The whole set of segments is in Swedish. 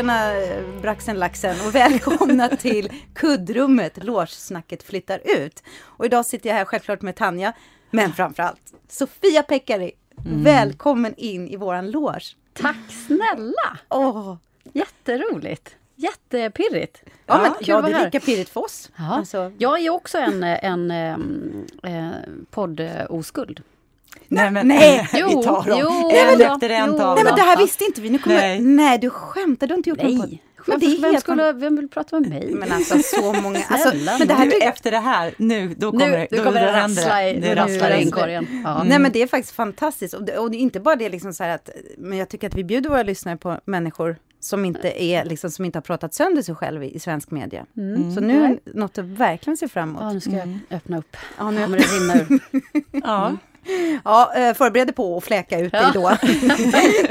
tjena eh, Braxen Laxen och välkomna till kuddrummet. Låssnacket flyttar ut. Och idag sitter jag här självklart med Tanja, men framförallt Sofia Pekkari. Mm. Välkommen in i våran loge. Tack snälla! Åh, Jätteroligt! Jättepirrigt. Ja, men, kul ja det är lika pirrigt för oss. Ja. Alltså, Jag är också en, en, en, en podd-oskuld. Nej, men Nej. vi tar dem. jo, en då. efter en Jo. nej men det här visste inte vi. Nu kommer, nej. Nej. du skämtar, du har inte gjort någon. Nej! Men Men vem, helt skulle, vem vill prata med mig? Men alltså så många. Alltså, men det här Nu efter det här, nu, då kommer, nu, då, nu kommer då det rassla i, nu rasslar in. inkorgen. Ja. Nej men det är faktiskt fantastiskt. Och det, och det är inte bara det liksom så här att, men jag tycker att vi bjuder våra lyssnare på människor som inte är liksom, som inte har pratat sönder sig själv i, i svensk media. Så nu är något att verkligen se fram emot. Ja, nu ska jag öppna upp. Ja, nu- kommer det rinna ur. Ja. Ja, eh, förbered på att fläka ut dig då.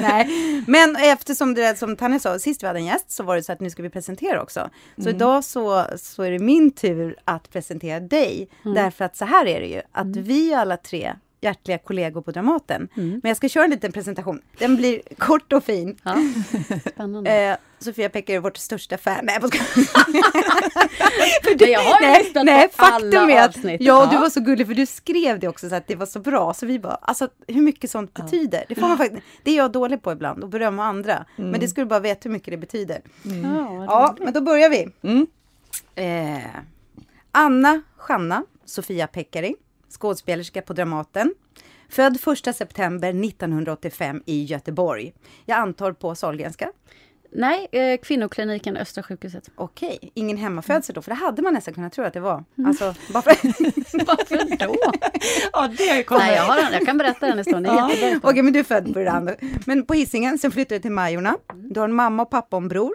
Nej. Men eftersom det som Tanja sa, sist vi hade en gäst så var det så att nu ska vi presentera också. Så idag så, så är det min tur att presentera dig. Därför att så här är det ju, att vi alla tre hjärtliga kollegor på Dramaten. Men jag ska köra en liten presentation. Den blir kort och fin. Ja. Spännande. Eh, Sofia Pecker är vårt största fan. Nej, jag. Men jag har nej, lyssnat nej, på faktum är att, avsnitt. Ja, och du var så gullig för du skrev det också så att det var så bra. Så vi bara, alltså hur mycket sånt betyder. Det, får man faktiskt, det är jag dålig på ibland, att berömma andra. Men det skulle bara veta hur mycket det betyder. Ja, Ja, men då börjar vi. Mm. Eh, Anna Schanna Sofia Pekkari, skådespelerska på Dramaten. Född 1 september 1985 i Göteborg. Jag antar på Sahlgrenska. Nej, eh, kvinnokliniken Östra sjukhuset. Okej, ingen hemmafödsel då, för det hade man nästan kunnat tro att det var. Alltså, bara för... Varför då? ja, det kommer. Nej, jag, har jag kan berätta den historien. Ja. Okej, men du är född på det andra. Men på Hisingen, sen flyttade du till Majorna. Du har en mamma och pappa och en bror.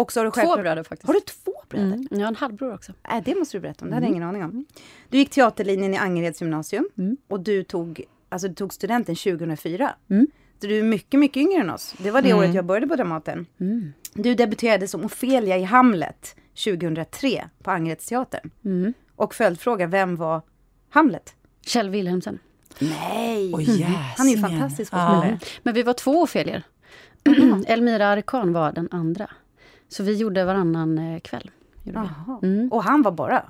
Och så har du Två bröder faktiskt. Har du två bröder? Mm. Jag har en halvbror också. Äh, det måste du berätta om, det hade jag ingen aning om. Du gick teaterlinjen i Angereds gymnasium och du tog, alltså, du tog studenten 2004. Mm. Så du är mycket, mycket yngre än oss. Det var det året jag började på Dramaten. Mm. Du debuterade som Ofelia i Hamlet 2003 på Angeredsteatern. Mm. Och följdfråga, vem var Hamlet? Kjell Wilhelmsen. Nej! Oj, Han är ju fantastisk Ja. skådespelare. Men vi var två Ofelier. Elmira Arikan var den andra. Så vi gjorde varannan eh, kväll. Gjorde. Mm. Och han var bara...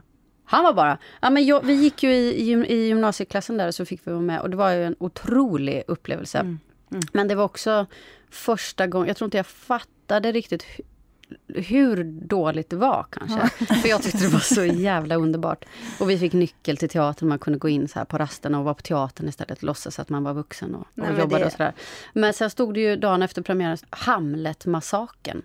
Han var bara... Ja, men jag, vi gick ju i, i, gym- i gymnasieklassen där så fick vi vara med. Och det var ju en otrolig upplevelse. Mm. Men det var också första gången... Jag tror inte jag fattade riktigt hu- hur dåligt det var kanske. För jag tyckte det var så jävla underbart. Och vi fick nyckel till teatern. Man kunde gå in så här på rasterna och vara på teatern istället. Låtsas att man var vuxen och, Nej, och jobbade det- och sådär. Men sen stod det ju dagen efter premiären Hamlet-massakern.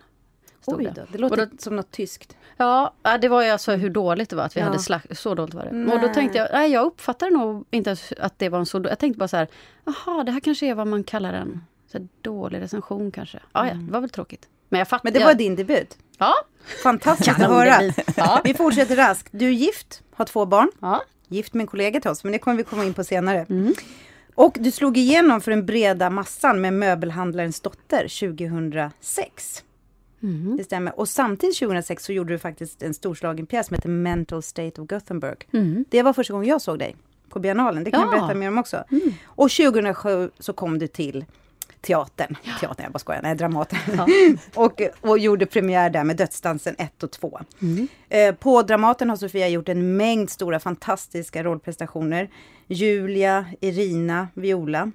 Stod Oj det. då, det låter Och då- som något tyskt. Ja, det var ju alltså hur dåligt det var att vi Ja. hade slag, så dåligt var det. Nej. Och då tänkte jag, nej jag uppfattade nog inte att det var en så Jag tänkte bara så här, jaha det här kanske är vad man kallar en så dålig recension kanske. Ja, ja, det var väl tråkigt. Men jag fattade. Men det var din debut. Ja. Fantastiskt att höra. det Ja. Vi fortsätter raskt. Du är gift, har två barn. ja. Gift med en kollega till oss, men det kommer vi komma in på senare. Och du slog igenom för den breda massan med Möbelhandlarens dotter 2006. Mhm. Det stämmer. Och samtidigt 2006 så gjorde du faktiskt en storslagen pjäs som heter Mental State of Gothenburg. Mhm. Det var första gången jag såg dig på biennalen. Det kan jag Ja. berätta mer om också. Och 2007 så kom du till teatern. Teatern, jag bara skojar. Nej, Dramaten. och, och gjorde premiär där med Dödsdansen 1 och 2. Eh, på Dramaten har Sofia gjort en mängd stora fantastiska rollprestationer. Julia, Irina, Viola.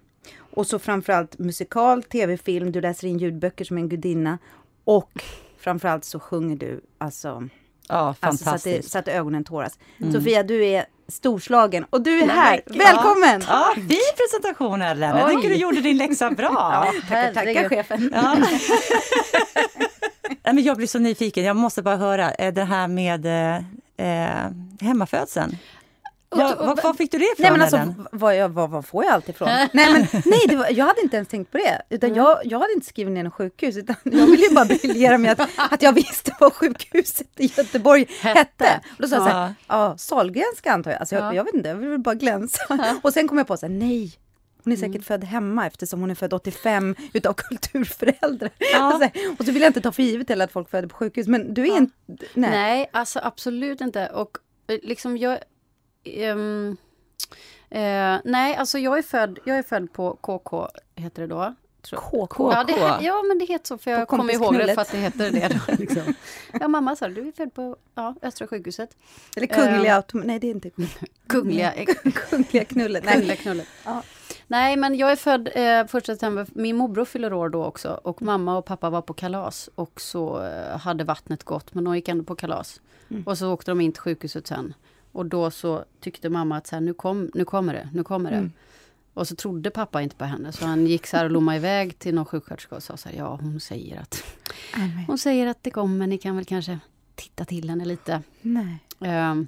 Och så framförallt musikal, tv-film, du läser in ljudböcker som en gudinna. Och framförallt så sjunger du alltså Ja, Alltså så att, det, fantastiskt. så att ögonen tåras. Sofia, du är storslagen och du är Nej, här. men- Välkommen! Ja, fin presentation Ellen. Jag tycker du gjorde din läxa bra. Ja, tackar, tackar chefen. Ja. Nej, men jag blir så nyfiken. Jag måste bara höra eh, det här med eh, eh, hemmafödseln. Var, var, var fick du det ifrån? Nej men alltså, vad, vad, vad får jag allt ifrån? nej men nej, var, jag hade inte ens tänkt på det. Utan jag, jag hade inte skrivit ner något sjukhus. Utan jag ville ju bara briljera med att, att jag visste vad sjukhuset i Göteborg hette. Hette. Och då sa jag så här, Ja. ja, Sahlgrenska antar jag. Alltså jag, Ja. jag vet inte, jag vill väl bara glänsa. Och sen kom jag på så här, nej. Hon är säkert född hemma eftersom hon är född 85 utav kulturföräldrar. Ja. Alltså, och så vill jag inte ta för givet heller att folk föder på sjukhus. Men du är inte... Nej. Nej, alltså absolut inte. Och eh, liksom jag... ehm, eh, nej, alltså jag är, född, jag är född på KK, heter det då. KK? Ja, det, ja, men det heter så, för jag kommer ihåg det för att det heter det. Då, liksom. Ja, mamma sa du är född på ja, Östra sjukhuset. Eller Kungliga autom... Nej, det är inte Kungliga, Kungliga knullet. Nej. Kungliga knullet. Ja. Nej, men jag är född eh, första september. Min morbror fyller år då också och mamma och pappa var på kalas och så eh, hade vattnet gått, men de gick ändå på kalas. Mm. Och så åkte de in till sjukhuset sen. Och då så tyckte mamma att så här, nu, kom, nu kommer det, nu kommer det. Mm. Och så trodde pappa inte på henne, så han gick så här och lommade iväg till någon sjuksköterska och sa så här, ja hon säger att, Nej. hon säger att det kommer, ni kan väl kanske titta till henne lite. Nej. Ehm,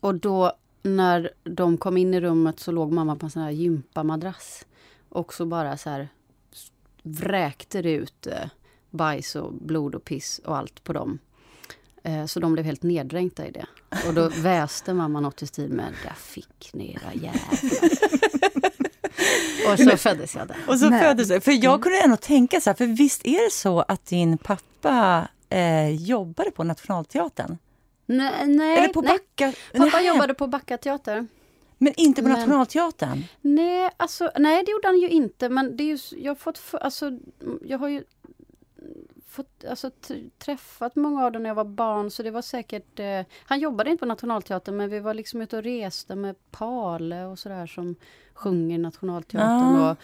och då när de kom in i rummet så låg mamma på en sån här gympamadrass. Och så bara så här vräkte det ut eh, bajs och blod och piss och allt på dem. Eh, så de blev helt neddränkta i det. Och då väste mamma något i stil med Där fick ni era jävlar. och så föddes jag där. Och så föddes. För jag kunde ändå tänka så här, för visst är det så att din pappa eh, jobbade på Nationalteatern? Nej, nej, Eller på nej. Backa? Pappa nej, jobbade på Backa teater. Men inte på Men- Nationalteatern? Nej, alltså, nej, det gjorde han ju inte. Men det är ju, jag har fått, för- alltså, jag har ju fått, alltså, träffat många av dem när jag var barn. Så det var säkert, eh, han jobbade inte på Nationalteatern men vi var liksom ute och reste med Pale och sådär som sjunger Nationalteatern. Ah. Och,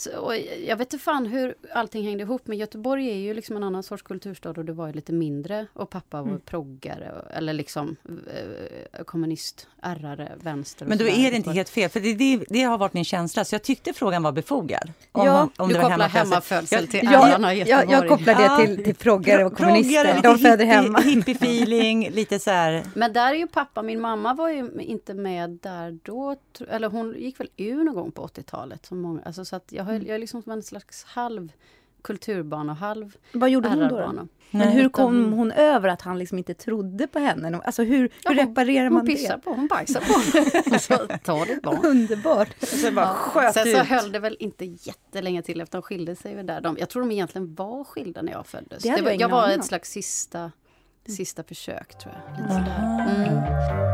så, och jag vet inte fan hur allting hängde ihop men Göteborg är ju liksom en annan sorts kulturstad och det var ju lite mindre och pappa var Mm. proggare eller liksom eh, kommunist, ärrare, vänster Men då är det inte helt fel, för det, det, det har varit min känsla. Så jag tyckte frågan var befogad. Om, Ja, om du kopplar hemmafödsel. till Ja, äran av Jag, Göteborg. jag kopplar det till, till proggare och kommunister. Proggare, De föder hemma. Hippie-feeling, lite så här. Men där är ju pappa, min mamma var ju inte med där då. Eller hon gick väl ur någon gång på 80-talet. Som många, alltså så att jag, har, jag är liksom som en slags halv kulturbarn och halv Vad gjorde hon då? då? Men hur kom hon- hon över att han liksom inte trodde på henne? Alltså hur, Ja, hur hon- reparerar Hon man pissar det? på, hon bajsar på. Och så ta ditt barn. Underbart. Så bara sköt Sen så ut. höll det väl inte jättelänge till efter de skilde sig. Där. De, jag tror de egentligen var skilda när jag föddes. Det hade var, jag var ett slags sista, sista försök tror jag. Lite sådär. Mm.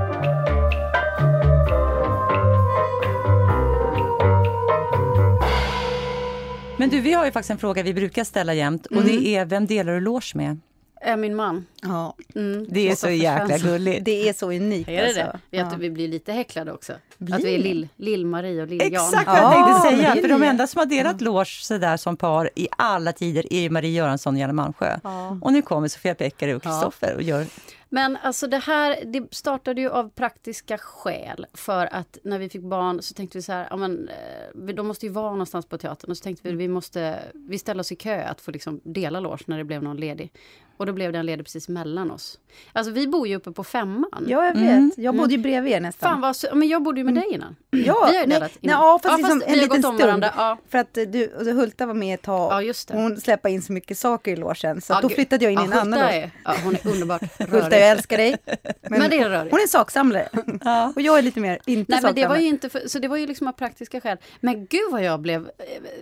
Men du, vi har ju faktiskt en fråga vi brukar ställa jämt och Mm. det är vem delar du loge med? Är min man. Ja, Mm. Det är så Kristoffer jäkla gulligt. det är så unikt. Är det alltså. det? Vet Ja. du, vi blir lite häcklade också. Blir att vi är ni? Lill- Lill-Marie och Lill-Jan. Exakt vad Ja, jag tänkte säga, för de enda som har delat loge sådär som par i alla tider är Marie Göransson och Janne Malmsjö. Ja. Och nu kommer Sofia Peckare och Ja. Kristoffer och gör... Men alltså det här det startade ju av praktiska skäl. För att när vi fick barn så tänkte vi så här, ja, men, eh, de måste ju vara någonstans på teatern. Och så tänkte vi vi måste, vi ställer oss i kö att få liksom dela loge när det blev någon ledig. Och då blev den ledig precis mellan oss. Alltså vi bor ju uppe på femman. Ja, jag vet. Mm. Jag bodde ju bredvid er nästan. Fan vad men jag bodde ju med dig innan. Ja, vi har ju nej, delat nej, innan. ja, fast liksom vi en har liten gått om stund. varandra. Ja. För att eh, du, och Hulta var med ett tag. ja, just det. Hon släppte in så mycket saker i logen så Ja, då flyttade jag in i en ja, annan är, ja, Hon är underbart Hulta, jag rörig. älskar dig. Men, Men det är rörigt. hon är en saksamlare. Ja. Och jag är lite mer inte Nej men det var ju inte för, så det var ju liksom av praktiska skäl. Men gud vad jag blev eh,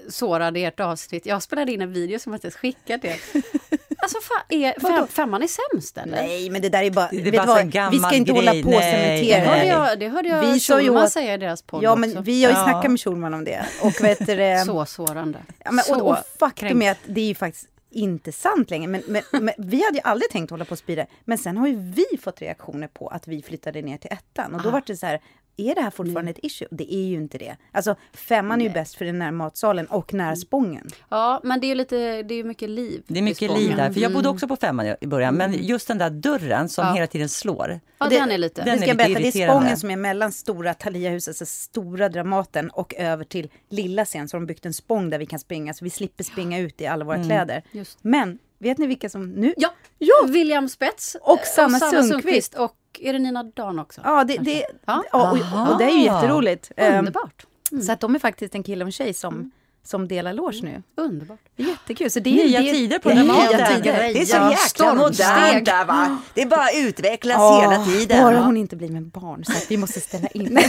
sårad i ert avsnitt. Jag spelade in en video som jag inte ens skickat det. Alltså fan, är, fem, femman är sämst eller? Nej, men det där är bara... Det är vet bara vad? Vi ska inte grej. hålla på och Det cementera hörde det. jag, det hörde jag Vi Schulman säga i deras podd Ja, också. men vi har ju Ja. snackat med Schulman om det. Och vet du det... Så sårande. Ja, men, så och, och faktum kränkt. är att det är ju faktiskt inte sant längre. Men, men, men vi hade ju aldrig tänkt hålla på och sprida. Men sen har ju vi fått reaktioner på att vi flyttade ner till ettan. Och då Ah. var det så här, är det här fortfarande ett issue? Det är ju inte det. Alltså femman är ju bäst för den nära matsalen och nära spången. Ja, men det är lite, det är mycket liv. Det är mycket liv där, för jag bodde Mm. också på femman i början, men just den där dörren som Ja. hela tiden slår. Ja, Det- den är lite. den- Det är ska berätta, det är spången som är mellan stora Thaliahuset, alltså stora Dramaten och över till lilla scen. Så har de byggt en spång där vi kan springa, så vi slipper springa ut i alla våra Mm. kläder. Just. Men vet ni vilka som nu... Ja, Ja! William Spets. Och Sanna Sundqvist. Och är det Nina Dan också? Ja, det, det, Ja. ja, och, och det är ju jätteroligt. Ehm, Underbart. Så att de är faktiskt en kille och en tjej som, som delar loge nu. Underbart. Jättekul. Så det är, Nya det, tider på det är Dramaten. nya tider. Det är så Ja, jäkla modernt där va. Det bara utvecklas Ja, hela tiden. Bara hon inte blir med barn så att vi måste ställa in. Nej,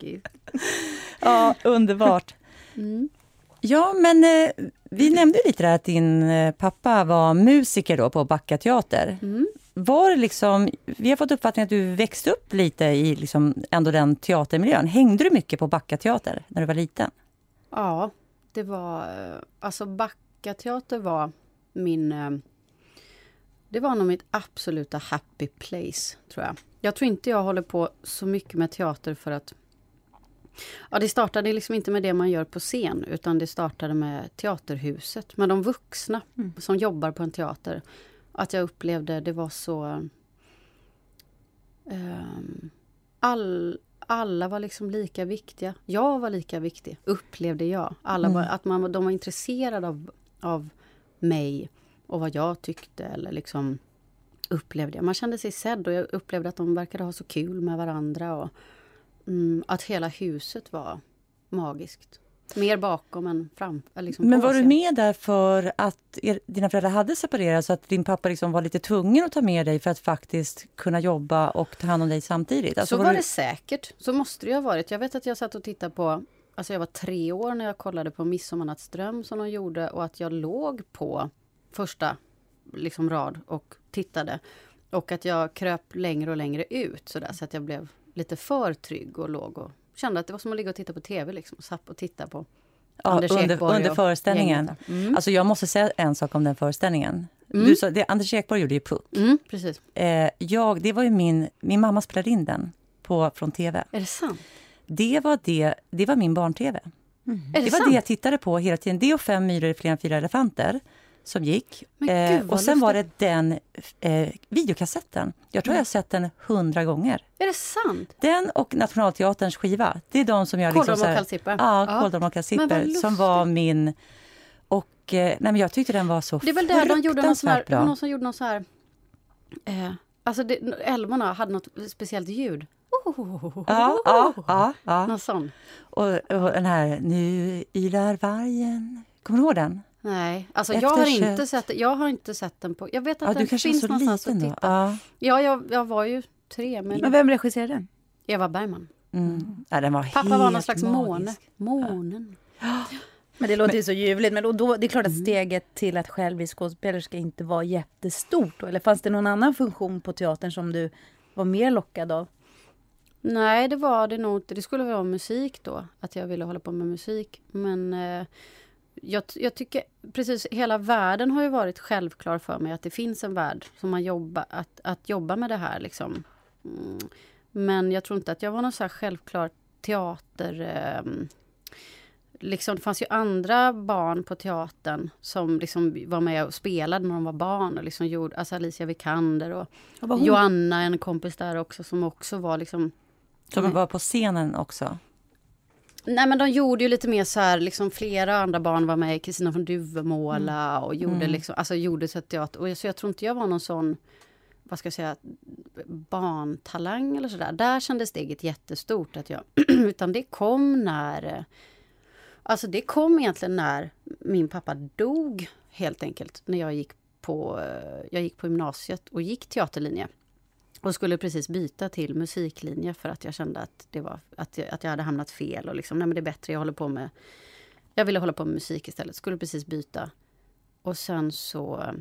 gud. Ja, underbart. Mm. Ja, men eh, vi nämnde ju lite där att din eh, pappa var musiker då på Backa teater. Mm. Var liksom, vi har fått uppfattningen att du växte upp lite i liksom ändå den teatermiljön. Hängde du mycket på Backa teater när du var liten? Ja, det var, eh, alltså Backateater var min... Eh, det var nog mitt absoluta happy place, tror jag. Jag tror inte jag håller på så mycket med teater för att... Ja, det startade liksom inte med det man gör på scen, utan det startade med Teaterhuset, med de vuxna mm. som jobbar på en teater. Att jag upplevde det var så... Um, all, alla var liksom lika viktiga. Jag var lika viktig, upplevde jag. Alla var, mm. Att man, de var intresserade av, av mig och vad jag tyckte eller liksom upplevde jag. Man kände sig sedd och jag upplevde att de verkade ha så kul med varandra. Och, mm, att hela huset var magiskt. Mer bakom än fram. Liksom Men var du med där för att er, dina föräldrar hade separerat så att din pappa liksom var lite tvungen att ta med dig för att faktiskt kunna jobba och ta hand om dig samtidigt? Alltså så var, var det säkert. Så måste det ha varit. Jag vet att jag satt och tittade på Alltså jag var tre år när jag kollade på Midsommarnattsdröm som de gjorde och att jag låg på första liksom rad och tittade. Och att jag kröp längre och längre ut sådär så att jag blev lite för trygg och låg och kände att det var som att ligga och titta på tv liksom. Och sapp och titta på ja, Anders under, under föreställningen. Mm. Alltså jag måste säga en sak om den föreställningen. Mm. Du sa, det, Anders Ekborg gjorde ju Puck. Mm, precis. Eh, jag, det var ju min, min mamma spelade in den på, från tv. Är det sant? Det var, det, det var min barn-tv. Mm. Det, det var sant? det jag tittade på hela tiden. Det och Fem myror är fler än fyra elefanter som gick. Eh, och sen var det den eh, videokassetten. Jag tror mm. jag har sett den hundra gånger. Är det sant? Den och Nationalteaterns skiva. Det är de som jag... Liksom, Kåldolm och kalsipper? Ja, och kalsipper. Som var min... Och eh, nej, men jag tyckte den var så Det är väl där de gjorde någon, sån här, bra. någon som gjorde någon så här... Eh, alltså det, älvorna hade något speciellt ljud. Oh, ja, ja, ja, ja. Någon sån. Och, och den här Nu ylar vargen. Kommer du ihåg den? Nej, alltså jag har, inte sett, jag har inte sett den på... Jag vet att ja, den finns någonstans att titta. Ja, ja jag, jag var ju tre. Men, men vem regisserade den? Eva Bergman. Mm. Ja, den var Pappa var någon slags måne. Månen. Ja. Men det låter ju så ljuvligt. Men då, det är klart att mm. steget till att själv bli skådespelerska inte var jättestort. Eller fanns det någon annan funktion på teatern som du var mer lockad av? Nej, det var det nog inte. Det skulle vara musik då. Att jag ville hålla på med musik. Men eh, jag, jag, tycker precis hela världen har ju varit självklar för mig att det finns en värld som man jobbar, att, att jobba med det här liksom. Mm. Men jag tror inte att jag var någon så här självklar teater... Eh, liksom, det fanns ju andra barn på teatern som liksom var med och spelade när de var barn. Och liksom gjorde, alltså Alicia Vikander och, och Joanna, en kompis där också, som också var liksom... Som var på scenen också? Nej men de gjorde ju lite mer så här, liksom flera andra barn var med, Kristina från Duvemåla mm. och gjorde mm. liksom, alltså gjorde så att jag, och så jag tror inte jag var någon sån, vad ska jag säga, barntalang eller sådär. Där kändes steget jättestort att jag, utan det kom när, alltså det kom egentligen när min pappa dog helt enkelt, när jag gick på, jag gick på gymnasiet och gick teaterlinje. Och skulle precis byta till musiklinje för att jag kände att, det var, att, jag, att jag hade hamnat fel. Och liksom, nej men det är bättre, jag håller på med... Jag ville hålla på med musik istället. Skulle precis byta. Och sen så...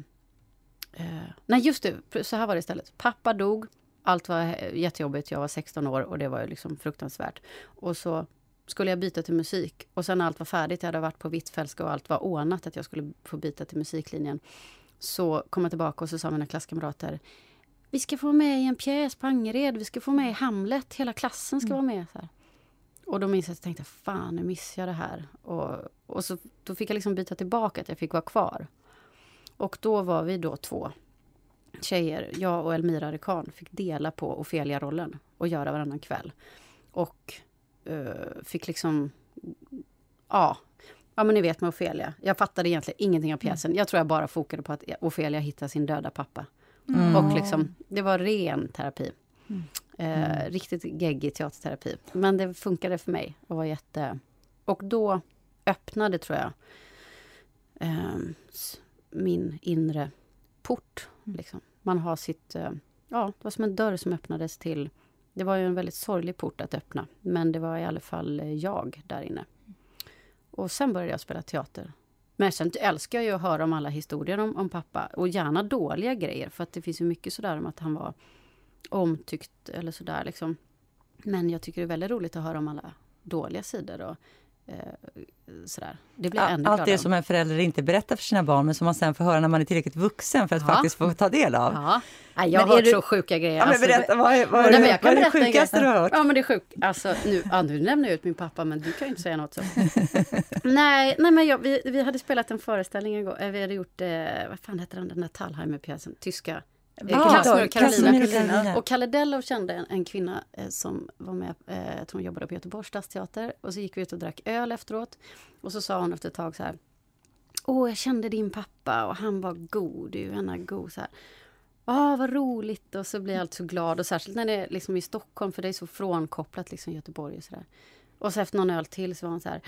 Eh, nej just det, så här var det istället. Pappa dog. Allt var jättejobbigt. Jag var 16 år och det var ju liksom fruktansvärt. Och så skulle jag byta till musik. Och sen när allt var färdigt, jag hade varit på Hvitfeldtska och allt var ordnat att jag skulle få byta till musiklinjen. Så kom jag tillbaka och så sa mina klasskamrater vi ska få med i en pjäs på Angered, vi ska få med i Hamlet, hela klassen ska mm. vara med. Så här. Och då minns jag att jag tänkte, fan nu missar jag det här. Och, och så, då fick jag liksom byta tillbaka, att jag fick vara kvar. Och då var vi då två tjejer, jag och Elmira Rekan, fick dela på Ofelia-rollen och göra varannan kväll. Och uh, fick liksom, ja, ja men ni vet med Ofelia. Jag fattade egentligen ingenting av pjäsen. Jag tror jag bara fokade på att Ofelia hittar sin döda pappa. Mm. Och liksom, det var ren terapi. Mm. Eh, riktigt geggig teaterterapi. Men det funkade för mig och var jätte... Och då öppnade, tror jag, eh, min inre port. Mm. Liksom. Man har sitt... Eh, ja, det var som en dörr som öppnades till... Det var ju en väldigt sorglig port att öppna, men det var i alla fall eh, jag där inne. Och sen började jag spela teater. Men sen älskar jag ju att höra om alla historier om, om, pappa. Och gärna dåliga grejer. För att det finns ju mycket sådär om att han var omtyckt eller sådär liksom. Men jag tycker det är väldigt roligt att höra om alla dåliga sidor. Och sådär. Det blir Allt det som en förälder inte berättar för sina barn men som man sen får höra när man är tillräckligt vuxen för att ja. faktiskt få ta del av. Ja. Nej, jag har hört du... så sjuka grejer. Ja, men alltså, berätta, vad är, vad är, Nej, vad är det sjukaste du har hört? Ja, men det är sjuk... Alltså, nu, ja, nu nämner jag ut min pappa, men du kan ju inte säga något så. nej, nej, men jag, vi, vi hade spelat en föreställning en gång. Eh, vi hade gjort, eh, vad fan heter den, den där Thalheimer-pjäsen, tyska. Ah, Karolina. Karolina. Och Kalle Dellow kände en, en kvinna eh, som var med, eh, jag tror hon jobbade på Göteborgs stadsteater. Och så gick vi ut och drack öl efteråt. Och så sa hon efter ett tag så här. Åh, jag kände din pappa och han var god, du, han är god. Så här. Åh, vad roligt! Och så blir jag alltid så glad. Och särskilt när det är liksom i Stockholm, för det är så frånkopplat liksom Göteborg och sådär. Och så efter någon öl till så var han så här.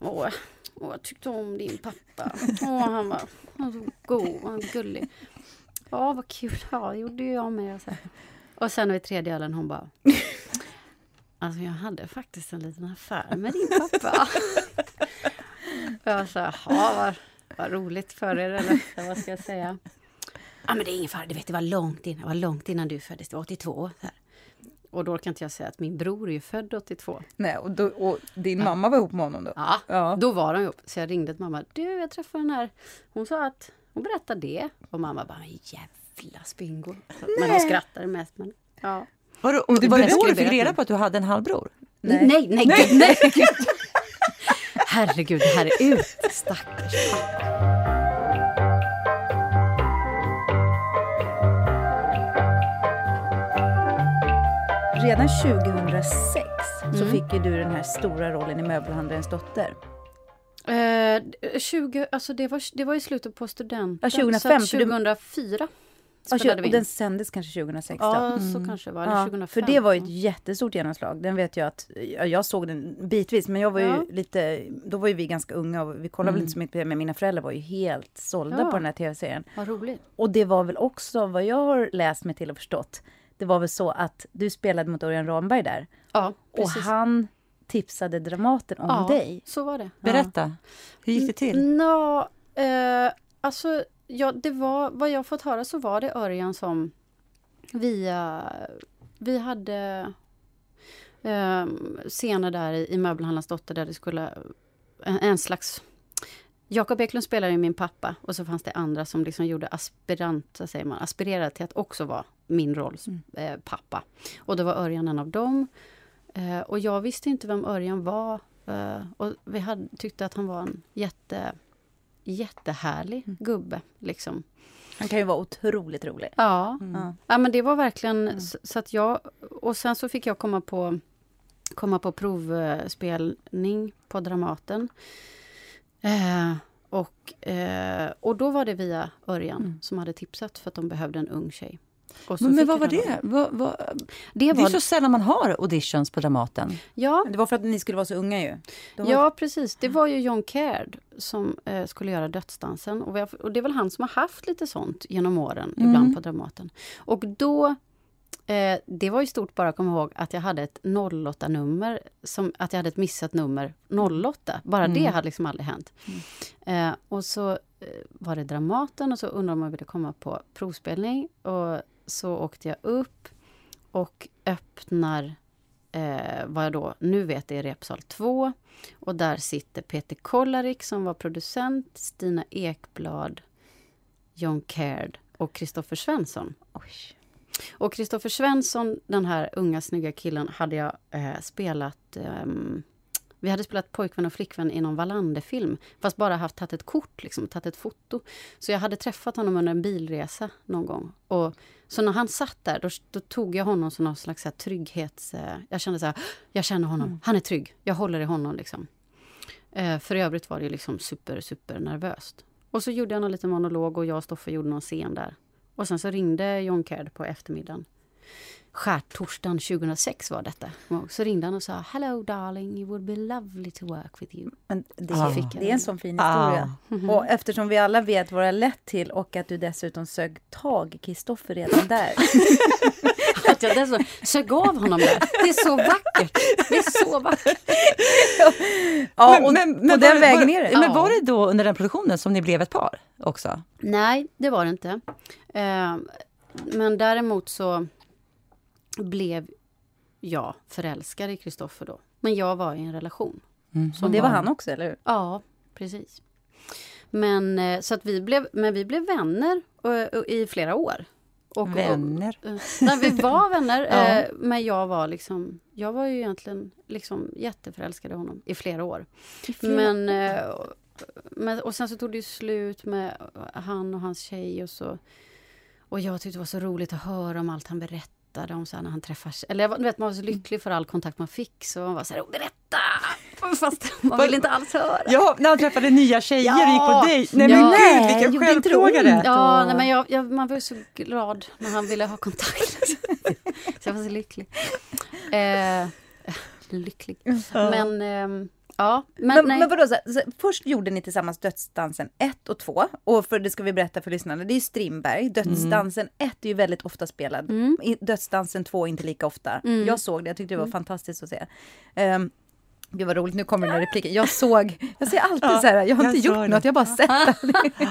Åh, åh jag tyckte om din pappa. Åh, han var, han var så god, han var gullig. Ja, vad kul. Ja, det gjorde jag med. Så. Och sen vid tredje ölen hon bara... Alltså jag hade faktiskt en liten affär med din pappa. och jag sa, jaha, vad, vad roligt för er, eller vad ska jag säga? Ja, men det är ingen fara, du vet, det var långt innan, var långt innan du föddes, det var 82. Så här. Och då kan inte jag säga att min bror är ju född 82. Nej, och, då, och din ja. mamma var ihop med honom då? Ja, ja, då var de ihop. Så jag ringde till mamma. Du, jag träffade den här. Hon sa att hon berättade det. Och mamma bara, jävla spingo. Men hon skrattade mest. Men, ja. Var det, och det var det då du fick reda på att du hade en halvbror? Nej, nej, nej, nej. nej. Herregud, det här är ut. Stackars pappa. redan 2006 mm. så fick ju du den här stora rollen i Möbelhandlarens dotter. Eh, 20, alltså det var, det var i slutet på studenten. Ja, 2005. 2004. Ja, och den sändes kanske 2006 då? Ja, så mm. kanske var det. Ja, 2005. För det var ju ett jättestort genomslag. Den vet jag att, jag såg den bitvis, men jag var ju ja. lite, då var ju vi ganska unga och vi kollade mm. väl inte så mycket men mina föräldrar var ju helt sålda ja. på den här tv-serien. Vad roligt. Och det var väl också vad jag har läst mig till och förstått, det var väl så att du spelade mot Örjan Ramberg där. Ja, precis. Och han tipsade Dramaten om ja, dig. så var det. Berätta, hur gick det till? Nå, eh, alltså, ja, det var, vad jag fått höra så var det Örjan som via... Vi hade eh, scener där i, i Möbelhandlarens dotter där det skulle... En, en slags Jakob Eklund spelade ju min pappa och så fanns det andra som liksom gjorde aspirant, så säger man, aspirerade till att också vara min rolls mm. eh, pappa. Och då var Örjan en av dem. Eh, och jag visste inte vem Örjan var. Eh, och vi hade, tyckte att han var en jätte, jättehärlig mm. gubbe. Liksom. Han kan ju vara otroligt rolig. Ja, mm. ja men det var verkligen mm. så, så, att jag... Och sen så fick jag komma på, komma på provspelning på Dramaten. Eh, och, eh, och då var det via Örjan mm. som hade tipsat för att de behövde en ung tjej. Men, men vad var det? Vad, vad, det, var... det är så sällan man har auditions på Dramaten. Ja. Det var för att ni skulle vara så unga ju. Var... Ja, precis. Det var ju John Caird som eh, skulle göra Dödsdansen. Och, har, och, det är väl han som har haft lite sånt genom åren, mm. ibland på Dramaten. Och då Eh, det var ju stort bara att komma ihåg att jag hade ett 08-nummer, att jag hade ett missat nummer 08. Bara mm. det hade liksom aldrig hänt. Mm. Eh, och så eh, var det Dramaten och så undrade om jag ville komma på provspelning. Och så åkte jag upp och öppnar eh, vad jag då nu vet är repsal 2. Och där sitter Peter Kollarik som var producent, Stina Ekblad, John Caird och Kristoffer Svensson. Oj. Och Kristoffer Svensson, den här unga snygga killen, hade jag eh, spelat... Eh, vi hade spelat pojkvän och flickvän i någon Wallander-film, fast bara haft tagit ett kort, liksom, tagit ett foto. Så jag hade träffat honom under en bilresa någon gång. Och, så när han satt där, då, då tog jag honom som någon slags här, trygghets... Eh, jag kände så här, jag känner honom, mm. han är trygg, jag håller i honom. Liksom. Eh, för i övrigt var det liksom super, super nervöst. Och så gjorde jag någon liten monolog och jag och Stoffe gjorde någon scen där. Och sen så ringde John Caird på eftermiddagen. Skärtorsdagen 2006 var detta. Så ringde han och sa Hello darling, it would be lovely to work with you. Men det, ah. det är en sån fin historia. Ah. Mm -hmm. Och eftersom vi alla vet vad det har lett till och att du dessutom sög tag Kristoffer redan där. att jag dessutom sög av honom där. Det är så vackert. Det är så vackert. ja, och men, men, på den vägen är det. Men var det då under den produktionen som ni blev ett par också? Nej, det var det inte. Eh, men däremot så blev jag förälskad i Kristoffer då. Men jag var i en relation. Mm. Och det var han också, eller hur? Ja, precis. Men, eh, så att vi blev, men vi blev vänner och, och, i flera år. Och, vänner? Och, nej, vi var vänner, ja. eh, men jag var liksom... Jag var ju egentligen liksom jätteförälskad i honom i flera år. I flera men, eh, men, och sen så tog det slut med han och hans tjej och så... Och jag tyckte det var så roligt att höra om allt han berättade berättade om så när han träffas. Eller jag vet, man var så lycklig för all kontakt man fick så man var så här, berätta! Fast man ville inte alls höra. Ja, när han träffade nya tjejer ja. och gick på dejt. Nej men ja. gud, vilken självplågare! Ja, nej, men jag, jag, man var så glad när han ville ha kontakt. så jag var så lycklig. Eh, lycklig. Men eh, Ja, men, men, men vadå, så, så, först gjorde ni tillsammans Dödsdansen 1 och 2. Och för det ska vi berätta för lyssnarna, det är Strindberg. Dödsdansen 1 mm. är ju väldigt ofta spelad. Mm. Dödsdansen 2 inte lika ofta. Mm. Jag såg det, jag tyckte det var mm. fantastiskt att se. Um, Gud vad roligt, nu kommer den här repliken. Jag såg, jag säger alltid ja, så här, jag har jag inte gjort något, jag har bara sett det.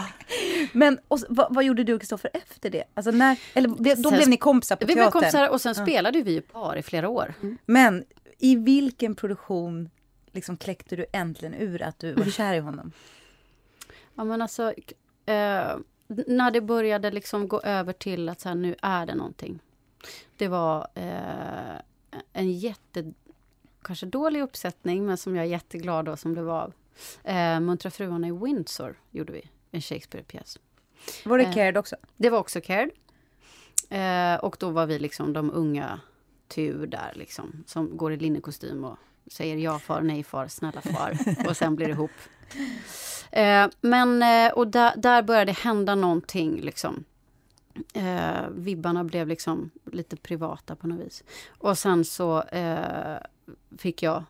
Men och, vad, vad, gjorde du och Kristoffer efter det? Alltså när, eller, då sen, blev ni kompisar på vi teatern? Vi blev kompisar och sen spelade vi ju par i flera år. Mm. Men i vilken produktion liksom kläckte du äntligen ur att du var kär i honom? Ja men alltså, eh, när det började liksom gå över till att så här, nu är det någonting. Det var eh, en jätte, kanske dålig uppsättning, men som jag är jätteglad då som det var. Eh, Muntra fruarna i Windsor gjorde vi, en Shakespeare-pjäs. Var det eh, Caird också? Det var också Caird. Eh, och då var vi liksom de unga tur där liksom, som går i linnekostym och säger ja far, nej far, snälla far och sen blir det ihop. Eh, men, eh, och där, där började det hända någonting liksom. Eh, vibbarna blev liksom lite privata på något vis. Och sen så eh, fick jag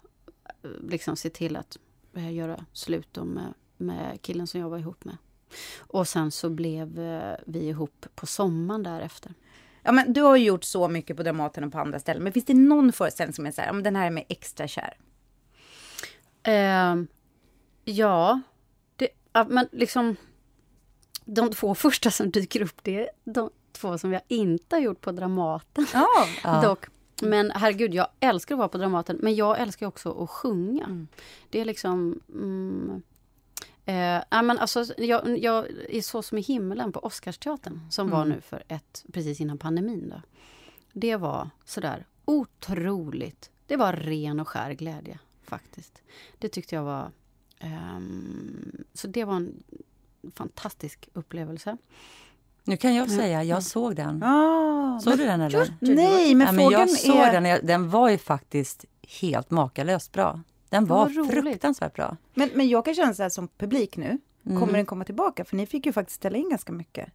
eh, liksom se till att eh, göra slut med, eh, med killen som jag var ihop med. Och sen så blev eh, vi ihop på sommaren därefter. Ja, men du har ju gjort så mycket på Dramaten och på andra ställen. Men finns det någon föreställning som är så här, om den här är med extra kär? Uh, ja, det, men liksom de två första som dyker upp, det är de två som jag inte har gjort på Dramaten. Oh, Dock. Men herregud, jag älskar att vara på Dramaten, men jag älskar också att sjunga. Mm. Det är liksom... Mm, Eh, men alltså, jag, jag är så som i himlen på Oscarsteatern som mm. var nu för ett, precis innan pandemin. Då. Det var sådär otroligt. Det var ren och skär glädje faktiskt. Det tyckte jag var... Um, så det var en fantastisk upplevelse. Nu kan jag säga, jag såg den. Ah, såg du den eller? Nej, men, ja, men jag såg är... den. Den var ju faktiskt helt makalöst bra. Den var fruktansvärt bra. Men, men jag kan känna så här som publik nu, mm. kommer den komma tillbaka? För ni fick ju faktiskt ställa in ganska mycket.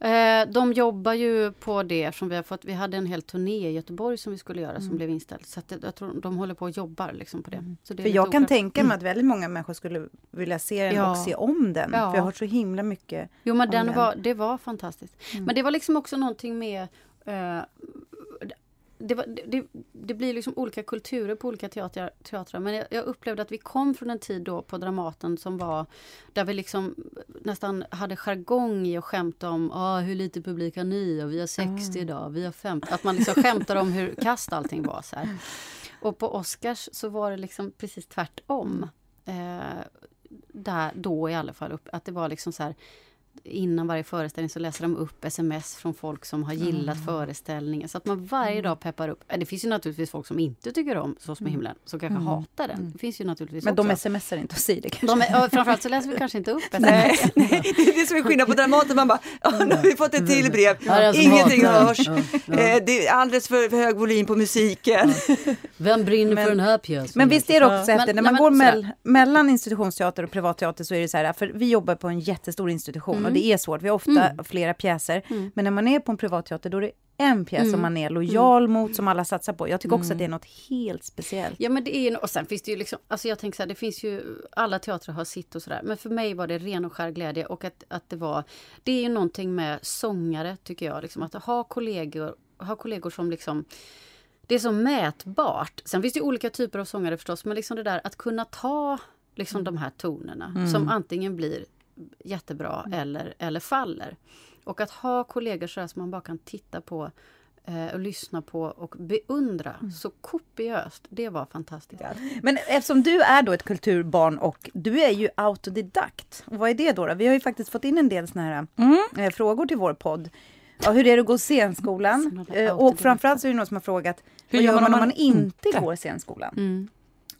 Eh, de jobbar ju på det eftersom vi har fått, vi hade en hel turné i Göteborg som vi skulle göra mm. som blev inställd. Så att, jag tror de håller på och jobbar liksom på det. Mm. det för jag oklart. kan tänka mig att väldigt många människor skulle vilja se den ja. och se om den. Ja. För jag har så himla mycket Jo men den, den, Var, det var fantastiskt. Mm. Men det var liksom också någonting med eh, det, var, det, det, blir liksom olika kulturer på olika teatrar. teatrar men jag, jag, upplevde att vi kom från en tid då på Dramaten som var där vi liksom nästan hade jargong i att skämta om ah, hur lite publik har ni och vi har 60 mm. idag, vi har 50. Att man liksom skämtar om hur kast allting var. Så här. Och på Oscars så var det liksom precis tvärtom. Eh, där, då i alla fall, upp, att det var liksom så här innan varje föreställning så läser de upp sms från folk som har gillat mm. föreställningen. Så att man varje mm. dag peppar upp. Det finns ju naturligtvis folk som inte tycker om Så som i mm. himlen, som kanske mm. hatar den. Mm. Det finns ju naturligtvis Men också. de smsar inte och säger det kanske? De är, framförallt så läser vi kanske inte upp sms. Nej, nej, det är det som är skillnad på Dramaten. Man bara, nu har vi fått ett till brev. Ja, Ingenting hörs. Ja, ja. Eh, det är alldeles för hög volym på musiken. Vem brinner men, för den här pjäsen? Men visst är det också efter, när man nej, går mell, mellan institutionsteater och privatteater så är det så här, för vi jobbar på en jättestor institution och det är svårt. Vi har ofta mm. flera pjäser. Mm. Men när man är på en privatteater då är det en pjäs mm. som man är lojal mm. mot, som alla satsar på. Jag tycker också att det är något helt speciellt. Ja men det är och sen finns det ju liksom, alltså jag tänker så här, det finns ju, alla teatrar har sitt och sådär. Men för mig var det ren och skär glädje och att, att det var, det är ju någonting med sångare tycker jag, liksom att ha kollegor, ha kollegor som liksom det är så mätbart. Sen finns det olika typer av sångare förstås, men liksom det där att kunna ta liksom de här tonerna mm. som antingen blir jättebra mm. eller, eller faller. Och att ha kollegor så som man bara kan titta på eh, och lyssna på och beundra mm. så kopiöst. Det var fantastiskt. Men eftersom du är då ett kulturbarn och du är ju autodidakt. Vad är det då? då? Vi har ju faktiskt fått in en del såna här mm. eh, frågor till vår podd. Ja, hur är det att gå scenskolan? Eh, och framförallt så är det någon som har frågat hur gör man om man inte går scenskolan? Mm.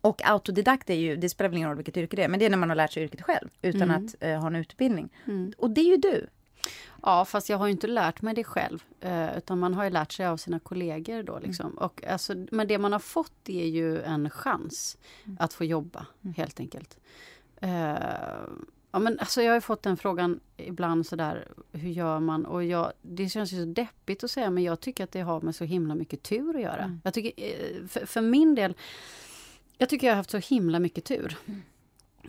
Och autodidakt är ju, det spelar väl ingen roll vilket yrke det är, men det är när man har lärt sig yrket själv utan mm. att eh, ha en utbildning. Mm. Och det är ju du. Ja, fast jag har ju inte lärt mig det själv. Eh, utan man har ju lärt sig av sina kollegor då. Liksom. Mm. Och alltså, men det man har fått är ju en chans mm. att få jobba, mm. helt enkelt. Eh, ja, men alltså, jag har fått den frågan ibland sådär, hur gör man? Och jag, det känns ju så deppigt att säga, men jag tycker att det har med så himla mycket tur att göra. Mm. Jag tycker, eh, för, för, min del, jag tycker jag har haft så himla mycket tur. Mm.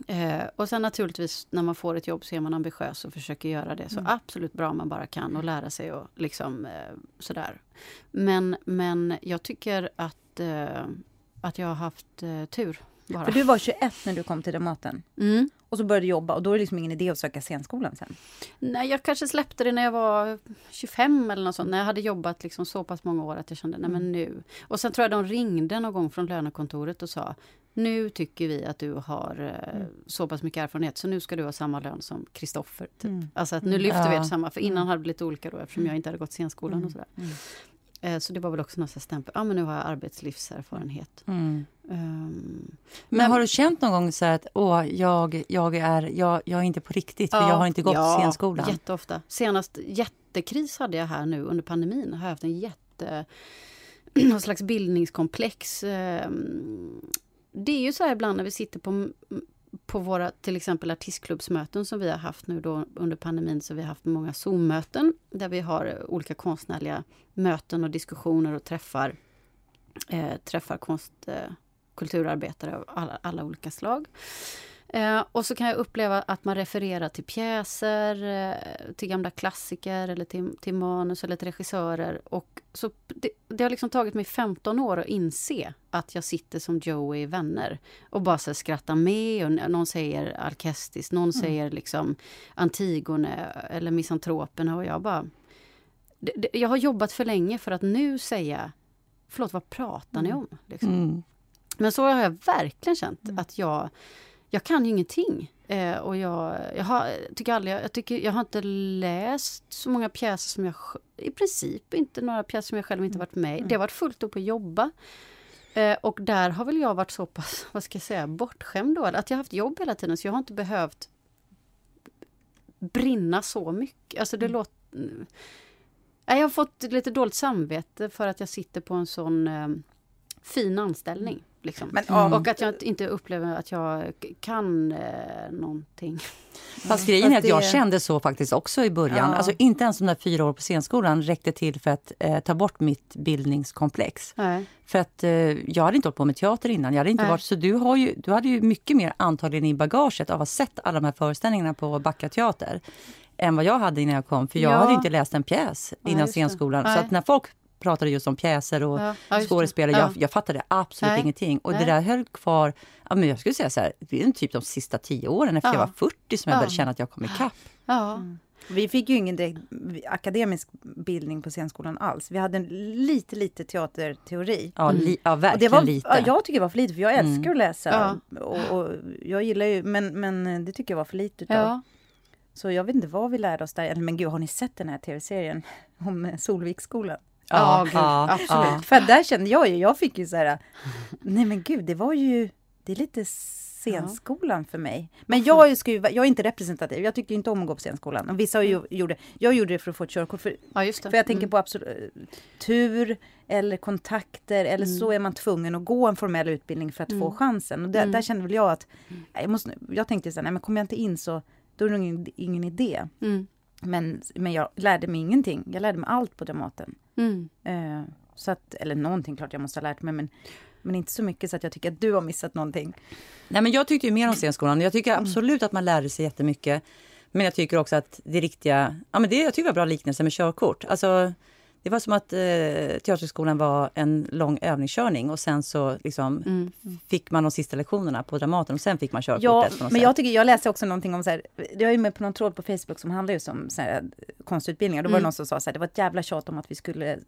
Eh, och sen naturligtvis när man får ett jobb så är man ambitiös och försöker göra det så mm. absolut bra man bara kan och lära sig och liksom eh, sådär. Men, men jag tycker att, eh, att jag har haft eh, tur. Bara. För du var 21 när du kom till Dramaten. Mm. Och så började du jobba och då är det liksom ingen idé att söka scenskolan sen? Nej, jag kanske släppte det när jag var 25 eller något sånt. När jag hade jobbat liksom så pass många år att jag kände, nej men mm. nu. Och sen tror jag de ringde någon gång från lönekontoret och sa, nu tycker vi att du har eh, mm. så pass mycket erfarenhet så nu ska du ha samma lön som Kristoffer. Typ. Mm. Alltså att nu mm. lyfter ja. vi ett samma, för innan mm. hade det blivit olika då eftersom jag inte hade gått scenskolan och mm. sådär. Eh, så det var väl också någon stämpel, ja men nu har jag arbetslivserfarenhet. Mm. Um, men, har du känt någon gång så att åh, jag, jag, är, jag, jag är inte på riktigt, för ja, jag har inte gått ja, scenskolan? jätteofta. Senast jättekris hade jag här nu under pandemin. Har jag haft en jätte... någon slags bildningskomplex. Um, det är ju så här ibland när vi sitter på, på våra till exempel artistklubbsmöten som vi har haft nu då under pandemin, så vi har haft många Zoom-möten där vi har eh, olika konstnärliga möten och diskussioner och träffar, eh, träffar konst, eh, kulturarbetare av alla, alla olika slag. Eh, och så kan jag uppleva att man refererar till pjäser, eh, till gamla klassiker eller till, till manus eller till regissörer. Och så det, det, har liksom tagit mig 15 år att inse att jag sitter som Joey i Vänner och bara så skrattar med. Och någon säger Alkestis, någon mm. säger liksom Antigone eller Misantroperna och jag bara... Det, det, jag har jobbat för länge för att nu säga Förlåt, vad pratar mm. ni om? Liksom. Mm. Men så har jag verkligen känt mm. att jag jag kan ju ingenting. Eh, och jag, jag, har, tycker aldrig, jag, tycker, jag har inte läst så många pjäser som jag... I princip inte några pjäser som jag själv inte varit med i. Mm. Det har varit fullt upp att jobba. Eh, och där har väl jag varit så pass, vad ska jag säga, bortskämd då. Att jag har haft jobb hela tiden så jag har inte behövt brinna så mycket. Alltså det mm. låter... Jag har fått lite dåligt samvete för att jag sitter på en sån eh, fin anställning. Liksom. Men, mm. Och att jag inte upplever att jag kan eh, någonting. Fast grejen är att jag kände så faktiskt också i början. Ja. Alltså inte ens de där fyra år på scenskolan räckte till för att eh, ta bort mitt bildningskomplex. Nej. För att eh, jag hade inte hållit på med teater innan. Jag hade inte varit, så du, har ju, du hade ju mycket mer antagligen i bagaget av att ha sett alla de här föreställningarna på Backa teater än vad jag hade innan jag kom. För jag ja. hade inte läst en pjäs innan ja, scenskolan. Så att när folk pratade just om pjäser och ja, ja, skådespelare. Jag, jag fattade absolut Nej. ingenting. Och Nej. det där höll kvar, ja, men jag skulle säga så här, det är typ de sista tio åren efter ja. jag var 40 som jag började känna att jag kom ikapp. Ja. Mm. Vi fick ju ingen direkt akademisk bildning på scenskolan alls. Vi hade en lite, lite teaterteori. Ja, li, ja verkligen det var, lite. Jag tycker det var för lite, för jag älskar mm. att läsa. Ja. Och, och, jag gillar ju, men, men det tycker jag var för lite utav. Ja. Så jag vet inte vad vi lärde oss där. Men gud, har ni sett den här tv-serien om Solviksskolan? Ja, ja, absolut. För där kände jag ju, jag fick ju så här, nej men gud, det var ju, det är lite scenskolan för mig. Men jag, ska ju, jag är inte representativ, jag tycker inte om att gå på scenskolan. Och vissa ju, gjorde, jag gjorde det för att få ett körkort. För, ja, för jag tänker mm. på absolut, tur eller kontakter eller mm. så är man tvungen att gå en formell utbildning för att mm. få chansen. Och där, mm. där, kände väl jag att, jag, måste, jag tänkte så här, nej men kommer jag inte in så då är det ingen, ingen idé. Men, men jag lärde mig ingenting. Jag lärde mig allt på Dramaten. Mm. Eh, så att, eller någonting klart jag måste ha lärt mig, men, men inte så mycket så att jag tycker att du har missat någonting. Nej, men jag tyckte ju mer om scenskolan. Jag tycker mm. absolut att man lärde sig jättemycket. Men jag tycker också att det riktiga, ja men det jag tycker var bra liknelse med körkort. Alltså, Det var som att eh, Teaterhögskolan var en lång övningskörning och sen så liksom mm. fick man de sista lektionerna på Dramaten och sen fick man körkortet. Ja, men jag, tycker, jag läste också någonting om så här, jag är med på någon tråd på Facebook som handlar just om så här, konstutbildningar. Då var det mm. någon som sa så här, det var ett jävla tjat om att vi skulle eh,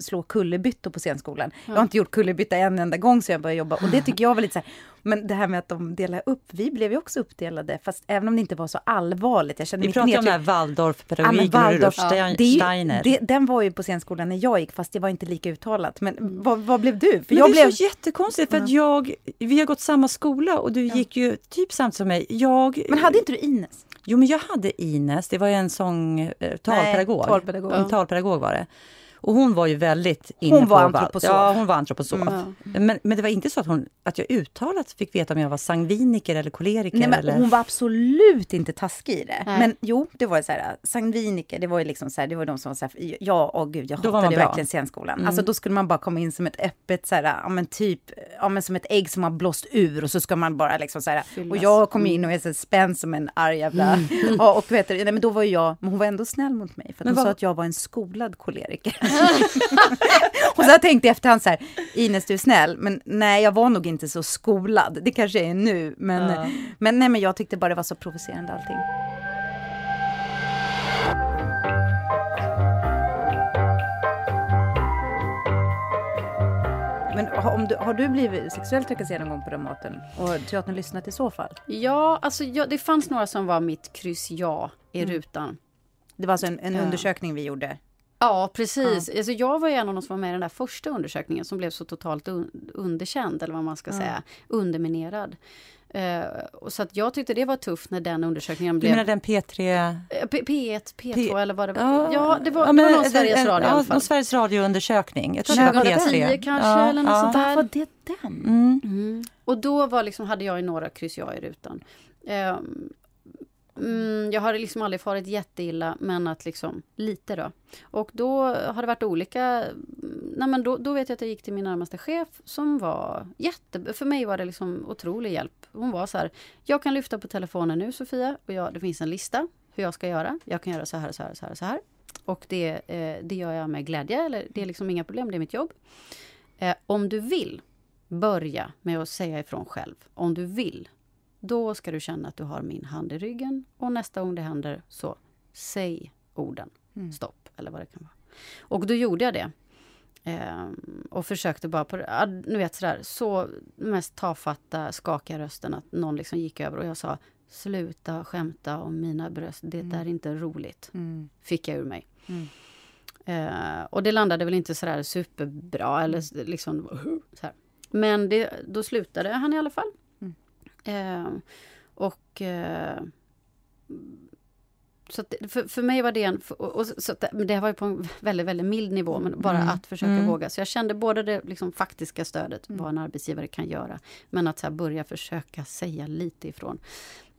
slå kullerbyttor på scenskolan. Ja. Jag har inte gjort kullerbytta en enda gång sedan jag började jobba och det tycker jag var lite så här, men det här med att de delar upp, vi blev ju också uppdelade, fast även om det inte var så allvarligt. Jag kände vi pratar om den här Waldorfpedagogiken ja, Waldorf, ja, Steiner. Det, den var ju på scenskolan när jag gick, fast det var inte lika uttalat. Men vad, vad, blev du? För men jag det blev... är så jättekonstigt, för att jag, vi har gått samma skola och du ja. gick ju typ samtidigt som mig. Jag, men hade inte du Ines? Jo, men jag hade Ines, det var ju en sång, talpedagog. Nej, talpedagog. En talpedagog var det. Och hon var ju väldigt inne hon på... Var antroposof. Ja, hon var antroposof. Mm. Men, men det var inte så att, hon, att jag uttalat fick veta om jag var sangviniker eller koleriker. Nej, men eller... Hon var absolut inte taskig i det. Nej. Men jo, det var så här, sangviniker, det var ju liksom så här, det var de som var så här, ja, åh gud, jag hatade verkligen scenskolan. Mm. Alltså då skulle man bara komma in som ett öppet, så här, ja men typ, ja men som ett ägg som har blåst ur och så ska man bara liksom så här, och jag kom in och är så spänd som en arg jävla, mm. ja, och vet du, nej men då var jag, men hon var ändå snäll mot mig, för hon vad... sa att jag var en skolad koleriker. och så tänkte jag efterhand så här, Ines du är snäll, men nej jag var nog inte så skolad. Det kanske jag är nu, men, ja. men, nej, men jag tyckte bara det var så provocerande allting. Men har, du, har du blivit sexuellt trakasserad någon gång på Dramaten? Och teatern lyssnat i så fall? Ja, alltså ja, det fanns några som var mitt kryss ja i mm. rutan. Det var alltså en, en undersökning vi gjorde Ja, precis. Ja. Alltså, jag var ju en av de som var med i den där första undersökningen som blev så totalt un underkänd, eller vad man ska ja. säga, underminerad. Uh, så att jag tyckte det var tufft när den undersökningen blev... Du menar den P3? Uh, P 1 P2 P eller vad det var? Ja, ja det var, ja, men, det var någon Sveriges Radio ja, i alla fall. Sveriges Radio-undersökning. Jag tror det var P3. kanske, ja, eller något sånt där. Var det den? Mm. Mm. Och då var liksom, hade jag några kryss ja i rutan. Um, Mm, jag har liksom aldrig farit jätteilla, men att liksom lite då. Och då har det varit olika... Mm, nej men då, då vet jag att jag gick till min närmaste chef som var jätte... För mig var det liksom otrolig hjälp. Hon var så här, jag kan lyfta på telefonen nu Sofia och jag, det finns en lista hur jag ska göra. Jag kan göra så här, så här, så här, så här. Och det, eh, det gör jag med glädje, eller det är liksom inga problem, det är mitt jobb. Eh, om du vill, börja med att säga ifrån själv. Om du vill då ska du känna att du har min hand i ryggen och nästa gång det händer så säg orden. Mm. Stopp eller vad det kan vara. Och då gjorde jag det. Ehm, och försökte bara på, nu vet sådär, så mest tafatta, skakiga rösten att någon liksom gick över och jag sa Sluta skämta om mina bröst, det mm. är inte roligt. Mm. Fick jag ur mig. Mm. Ehm, och det landade väl inte sådär superbra eller liksom så här. Men det, då slutade han i alla fall. Eh, och eh, så det, för, för mig var det en... Och, och, så det, det var ju på en väldigt, väldigt mild nivå, men bara mm. att försöka mm. våga. Så jag kände både det liksom, faktiska stödet, mm. vad en arbetsgivare kan göra, men att här, börja försöka säga lite ifrån.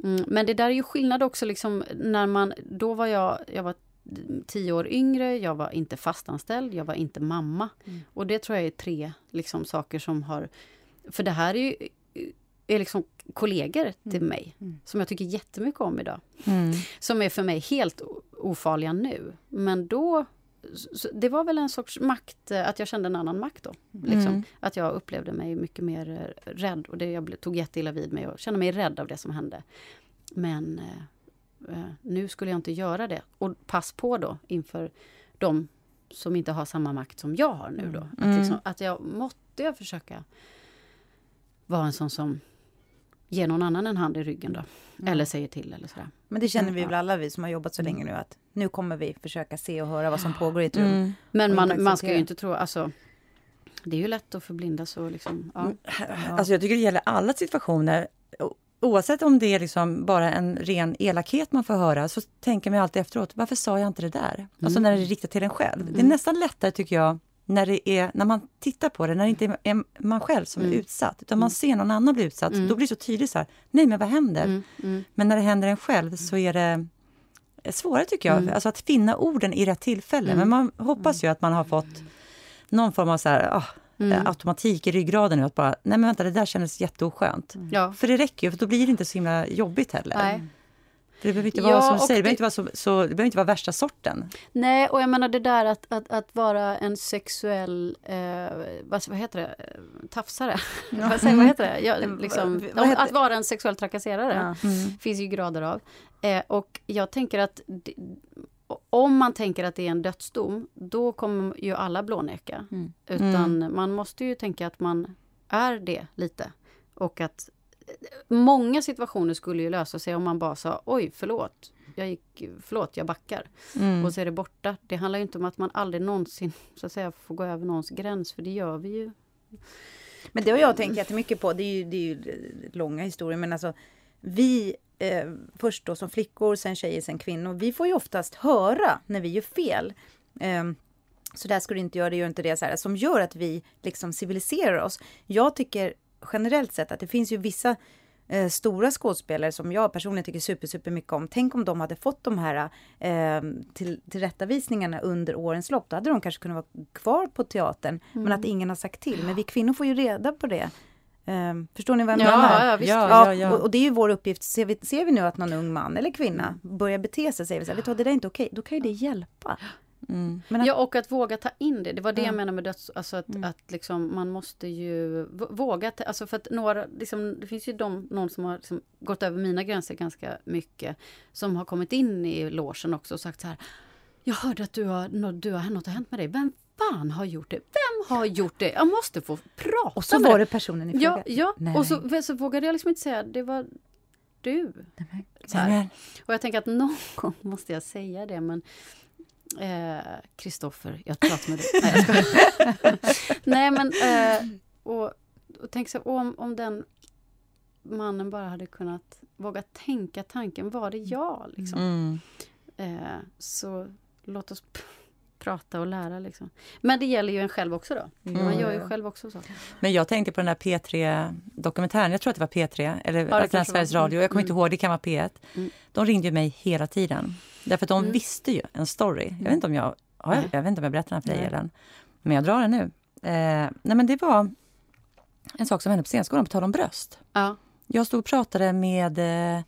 Mm, men det där är ju skillnad också, liksom, när man... Då var jag, jag var tio år yngre, jag var inte fastanställd, jag var inte mamma. Mm. Och det tror jag är tre liksom, saker som har... För det här är ju är liksom kollegor till mm. mig, mm. som jag tycker jättemycket om idag. Mm. Som är för mig helt ofarliga nu. Men då, det var väl en sorts makt, eh, att jag kände en annan makt då. Liksom. Mm. Att jag upplevde mig mycket mer eh, rädd och det, jag tog jätteilla vid mig och kände mig rädd av det som hände. Men eh, eh, nu skulle jag inte göra det. Och pass på då inför de som inte har samma makt som jag har nu då. Att, mm. liksom, att jag måtte jag försöka vara en sån som ger någon annan en hand i ryggen då. Mm. Eller säger till eller sådär. Men det känner vi väl alla vi som har jobbat så mm. länge nu att nu kommer vi försöka se och höra vad som pågår i ett rum. Mm. Men man, man ska ju inte tro, alltså det är ju lätt att förblindas och liksom, ja. Mm. Alltså jag tycker det gäller alla situationer. Oavsett om det är liksom bara en ren elakhet man får höra så tänker man alltid efteråt, varför sa jag inte det där? Alltså när det är riktat till en själv. Det är nästan lättare tycker jag när, det är, när man tittar på det, när det inte är man själv som mm. är utsatt, utan man mm. ser någon annan bli utsatt, mm. då blir det så tydligt så här, nej men vad händer? Mm. mm. Men när det händer en själv så är det svårare tycker jag, mm. alltså att finna orden i rätt tillfälle. Men man hoppas ju att man har fått någon form av så här, oh, automatik i ryggraden nu, att bara, nej men vänta, det där kändes jätteoskönt. Ja. För det räcker ju, för då blir det inte så himla jobbigt heller. Nej. Det behöver inte vara som du säger, det behöver, inte vara så, så, det behöver inte vara värsta sorten. Nej, och jag menar det där att, att, att vara en sexuell, eh, vad, vad heter det, tafsare? Ja. vad, säger, vad heter det? Ja, liksom, vad heter? Att vara en sexuell trakasserare ja. mm. finns ju grader av. Eh, och jag tänker att om man tänker att det är en dödsdom, då kommer ju alla blåneka. Mm. Utan mm. man måste ju tänka att man är det lite. Och att många situationer skulle ju lösa sig om man bara sa oj, förlåt, jag gick, förlåt, jag backar. Mm. Och så är det borta. Det handlar inte om att man aldrig någonsin så att säga, får gå över någons gräns, för det gör vi ju. Men det har jag tänkt jättemycket på, det är ju, det är ju långa historier, men alltså vi eh, först då som flickor, sen tjejer, sen kvinnor, vi får ju oftast höra när vi gör fel. Eh, så där ska du inte göra, det gör inte det, så här, som gör att vi liksom civiliserar oss. Jag tycker generellt sett att det finns ju vissa eh, stora skådespelare som jag personligen tycker super, super mycket om. Tänk om de hade fått de här eh, till, tillrättavisningarna under årens lopp. Då hade de kanske kunnat vara kvar på teatern, mm. men att ingen har sagt till. Men vi kvinnor får ju reda på det. Um, förstår ni vad jag ja, menar? Ja, visst. Ja, ja, ja. Och, och, det är ju vår uppgift. Ser vi, ser vi nu att någon ung man eller kvinna börjar bete sig, säger vi så här, vet du vad, det där är inte okej. Då kan ju det hjälpa. Mm. Att, ja, och att våga ta in det. Det var det ja. jag menade med döds... Alltså att, mm. att liksom, man måste ju våga... Ta, alltså för att några, liksom, det finns ju de, någon som har liksom gått över mina gränser ganska mycket. Som har kommit in i låsen också och sagt så här. Jag hörde att du har, du har, något har hänt med dig. Vem fan har gjort det? Vem har gjort det? Jag måste få prata Och så var det personen i fråga? Ja, ja. och så, så vågade jag liksom inte säga det var du. Och jag tänker att någon gång måste jag säga det, men Kristoffer, eh, jag pratar med dig. Nej, jag Nej men, eh, och, och tänk så om, om den mannen bara hade kunnat våga tänka tanken, var det jag? Liksom. Mm. Eh, så låt oss prata och lära. Liksom. Men det gäller ju en själv också då. Mm. Man gör ju själv också så. Men jag tänkte på den här P3-dokumentären, jag tror att det var P3, eller ja, Sveriges Radio, jag kommer mm. inte ihåg, det kan vara P1. Mm. De ringde mig hela tiden. Därför att de mm. visste ju en story. Jag vet inte om jag, jag, jag, vet inte om jag berättar den för dig, Ellen. Men jag drar den nu. Eh, nej men det var en sak som hände på scenskolan, på tal om bröst. Ja. Jag stod och pratade med eh,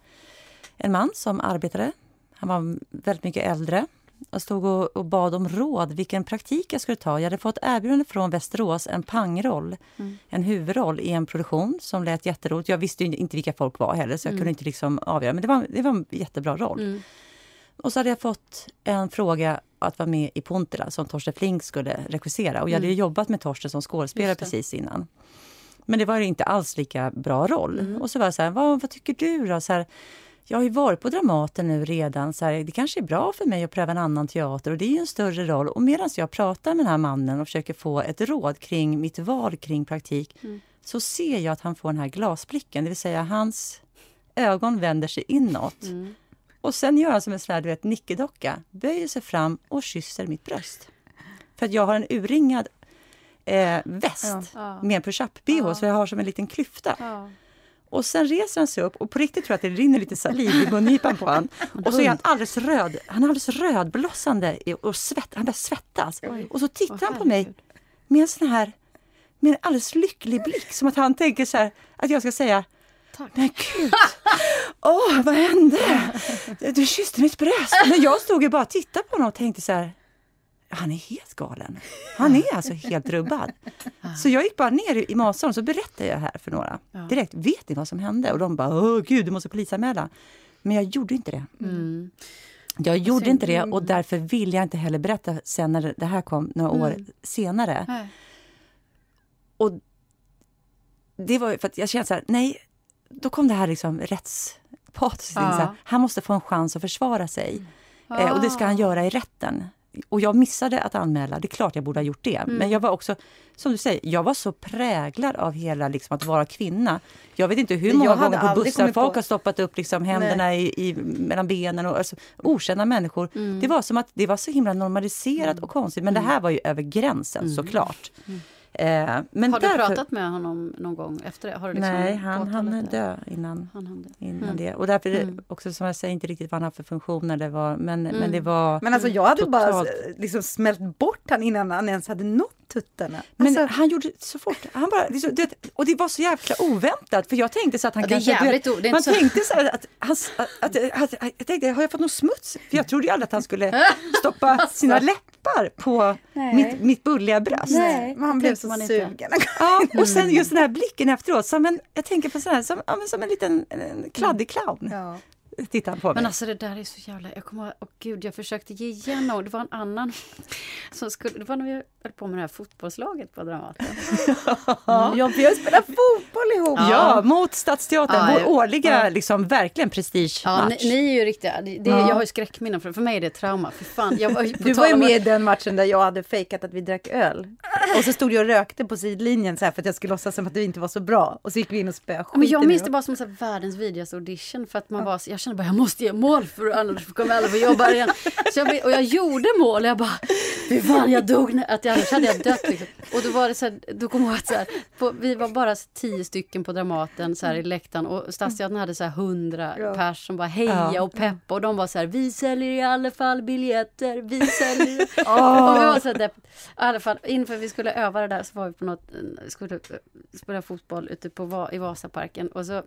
en man som arbetade. Han var väldigt mycket äldre. Jag stod och, och, bad om råd vilken praktik jag skulle ta. Jag hade fått erbjudande från Västerås, en pangroll, mm. en huvudroll i en produktion som lät jätteroligt. Jag visste inte vilka folk var heller, så jag mm. kunde inte liksom avgöra. Men det var, det var en jättebra roll. Mm. Och så hade jag fått en fråga att vara med i Pontela som Torsten Flink skulle regissera. Och jag hade mm. jobbat med Torsten som skådespelare precis innan. Men det var inte alls lika bra roll. Mm. Och så var jag så här, vad, vad tycker du då? Så här, jag har ju varit på Dramaten nu redan. Så här, det kanske är bra för mig att pröva en annan teater och det är en större roll. Och medan jag pratar med den här mannen och försöker få ett råd kring mitt val kring praktik mm. så ser jag att han får den här glasblicken, det vill säga hans ögon vänder sig inåt. Mm. Och sen gör han som en sån här, du vet, nickedocka, böjer sig fram och kysser mitt bröst. För att jag har en urringad eh, väst ja. med en push-up-bh, ja. så jag har som en liten klyfta. Ja. Och sen reser han sig upp och på riktigt tror jag att det rinner lite saliv i mungipan på honom. Och så är han alldeles röd, han är alldeles rödblossande och svett, han börjar svettas. Och så tittar han på mig med en sån här, med en alldeles lycklig blick, som att han tänker så här, att jag ska säga Tack. Men gud! Åh, oh, vad hände? Du kysste mitt bröst. Men jag stod ju bara och tittade på honom och tänkte så här, han är helt galen. Han är alltså helt rubbad. Så jag gick bara ner i matsalen så berättade jag här för några. Direkt, vet ni vad som hände? Och de bara, åh gud, du måste polisanmäla. Men jag gjorde inte det. Mm. Jag gjorde alltså, inte det och därför vill jag inte heller berätta sen när det här kom några år mm. senare. Nej. Och det var för att jag kände så här, nej, då kom det här liksom rättspatos. Ja. Han måste få en chans att försvara sig. Ja. Eh, och det ska han göra i rätten och jag missade att anmäla, det är klart jag borde ha gjort det. Mm. Men jag var också, som du säger, jag var så präglad av hela liksom, att vara kvinna. Jag vet inte hur många gånger på bussar folk på... har stoppat upp liksom, händerna i, i, mellan benen. Och, alltså, okända människor. Mm. Det var som att det var så himla normaliserat mm. och konstigt. Men det mm. här var ju över gränsen mm. såklart. Mm. Eh, men har du därför... pratat med honom någon gång efter det? Har du liksom Nej, han hann dö innan, han hann dö. innan mm. det. Och därför mm. också, som jag säger, inte riktigt vad han har för funktioner det var, men, mm. men det var Men alltså jag hade totalt... bara liksom smält bort han innan han ens hade nått tuttarna. Men alltså... han gjorde så fort. Han bara, liksom, det, och det var så jäkla oväntat, för jag tänkte så att han ja, kanske... Jävligt, vet, man så... tänkte så att, att, att, att, att, att, jag tänkte, har jag fått någon smuts? För jag trodde ju aldrig att han skulle stoppa sina läppar på mitt, mitt bulliga bröst. Nej, men han blev så sugen. Ja, och sen just den här blicken efteråt, som en, jag tänker på så här, som, som en liten en kladdig clown. Ja tittar han på mig. Men alltså det där är så jävla... Jag kommer åh gud, jag försökte ge igen och det var en annan som skulle... Det var när vi höll på med det här fotbollslaget på Dramaten. ja, vi har spelat fotboll ihop! Ja, ja mot Stadsteatern, ja, vår årliga, ja. liksom verkligen prestigematch. Ja, ni, ni, är ju riktiga... Det, det, Jag har ju skräckminnen, för, för mig är det trauma. För fan, jag var, du var ju med i den matchen där jag hade fejkat att vi drack öl. Och så stod jag och rökte på sidlinjen så här, för att jag skulle låtsas som att du inte var så bra. Och så gick vi in och spöade Men Jag minns det bara som så här, världens vidrigaste audition för att man var... Jag kände bara jag måste ge mål för annars kommer alla få jobba igen. Så jag, och jag gjorde mål och jag bara, fy fan jag dog, att jag, annars hade jag dött. Liksom. Och då var det så här, då kommer jag att så här, på, vi var bara tio stycken på Dramaten så här, i läktaren och Stadsteatern hade så här hundra ja. pers som bara heja och peppa och de var så här, vi säljer i alla fall biljetter, vi säljer. oh. och vi var så här, I alla fall, inför vi skulle öva det där så var vi på något, skulle spela fotboll ute på, i Vasaparken och så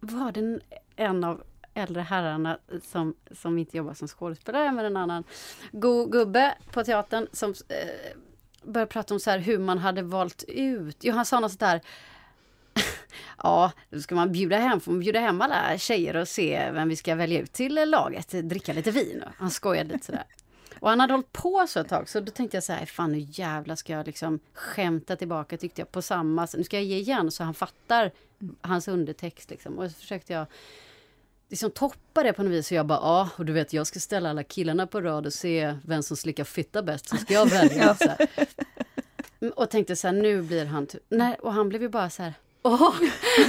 var det en av äldre herrarna som, som inte jobbar som skådespelare men en annan god gubbe på teatern som eh, började prata om så här hur man hade valt ut. Jo, han sa något sådär Ja, då ska man bjuda hem, får man bjuda hem alla tjejer och se vem vi ska välja ut till laget, dricka lite vin. Han skojade lite sådär. Och han hade hållit på så ett tag, så då tänkte jag så här, fan nu jävlar ska jag liksom skämta tillbaka, tyckte jag, på samma Nu ska jag ge igen så han fattar hans undertext liksom. Och så försökte jag liksom toppa det på något vis. Så jag bara, ja, och du vet, jag ska ställa alla killarna på rad och se vem som slickar fitta bäst, så ska jag välja. så här. Och tänkte så här, nu blir han... Nej, och han blev ju bara så här, Åh,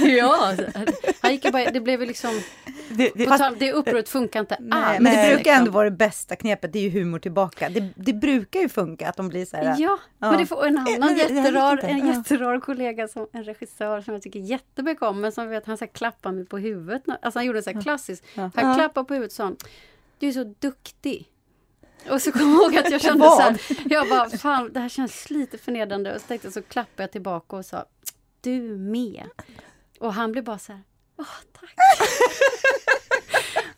ja! Han gick bara, det blev ju liksom... Det, det, tal, det upproret funkar inte alls. Men det brukar ändå vara det bästa knepet, det är ju humor tillbaka. Det, det brukar ju funka att de blir så här... Ja, ja. men det får en annan jätterar, en jätterar kollega, som, en regissör som jag tycker jättemycket om, men som vet, han så här, klappar mig på huvudet. Alltså han gjorde så här klassiskt, ja. han klappar på huvudet och sa du är så duktig. Och så kom jag ihåg att jag kände så här, jag bara, fan det här känns lite förnedrande. Och så tänkte så klappade jag tillbaka och sa, du med. Och han blev bara så här, åh tack.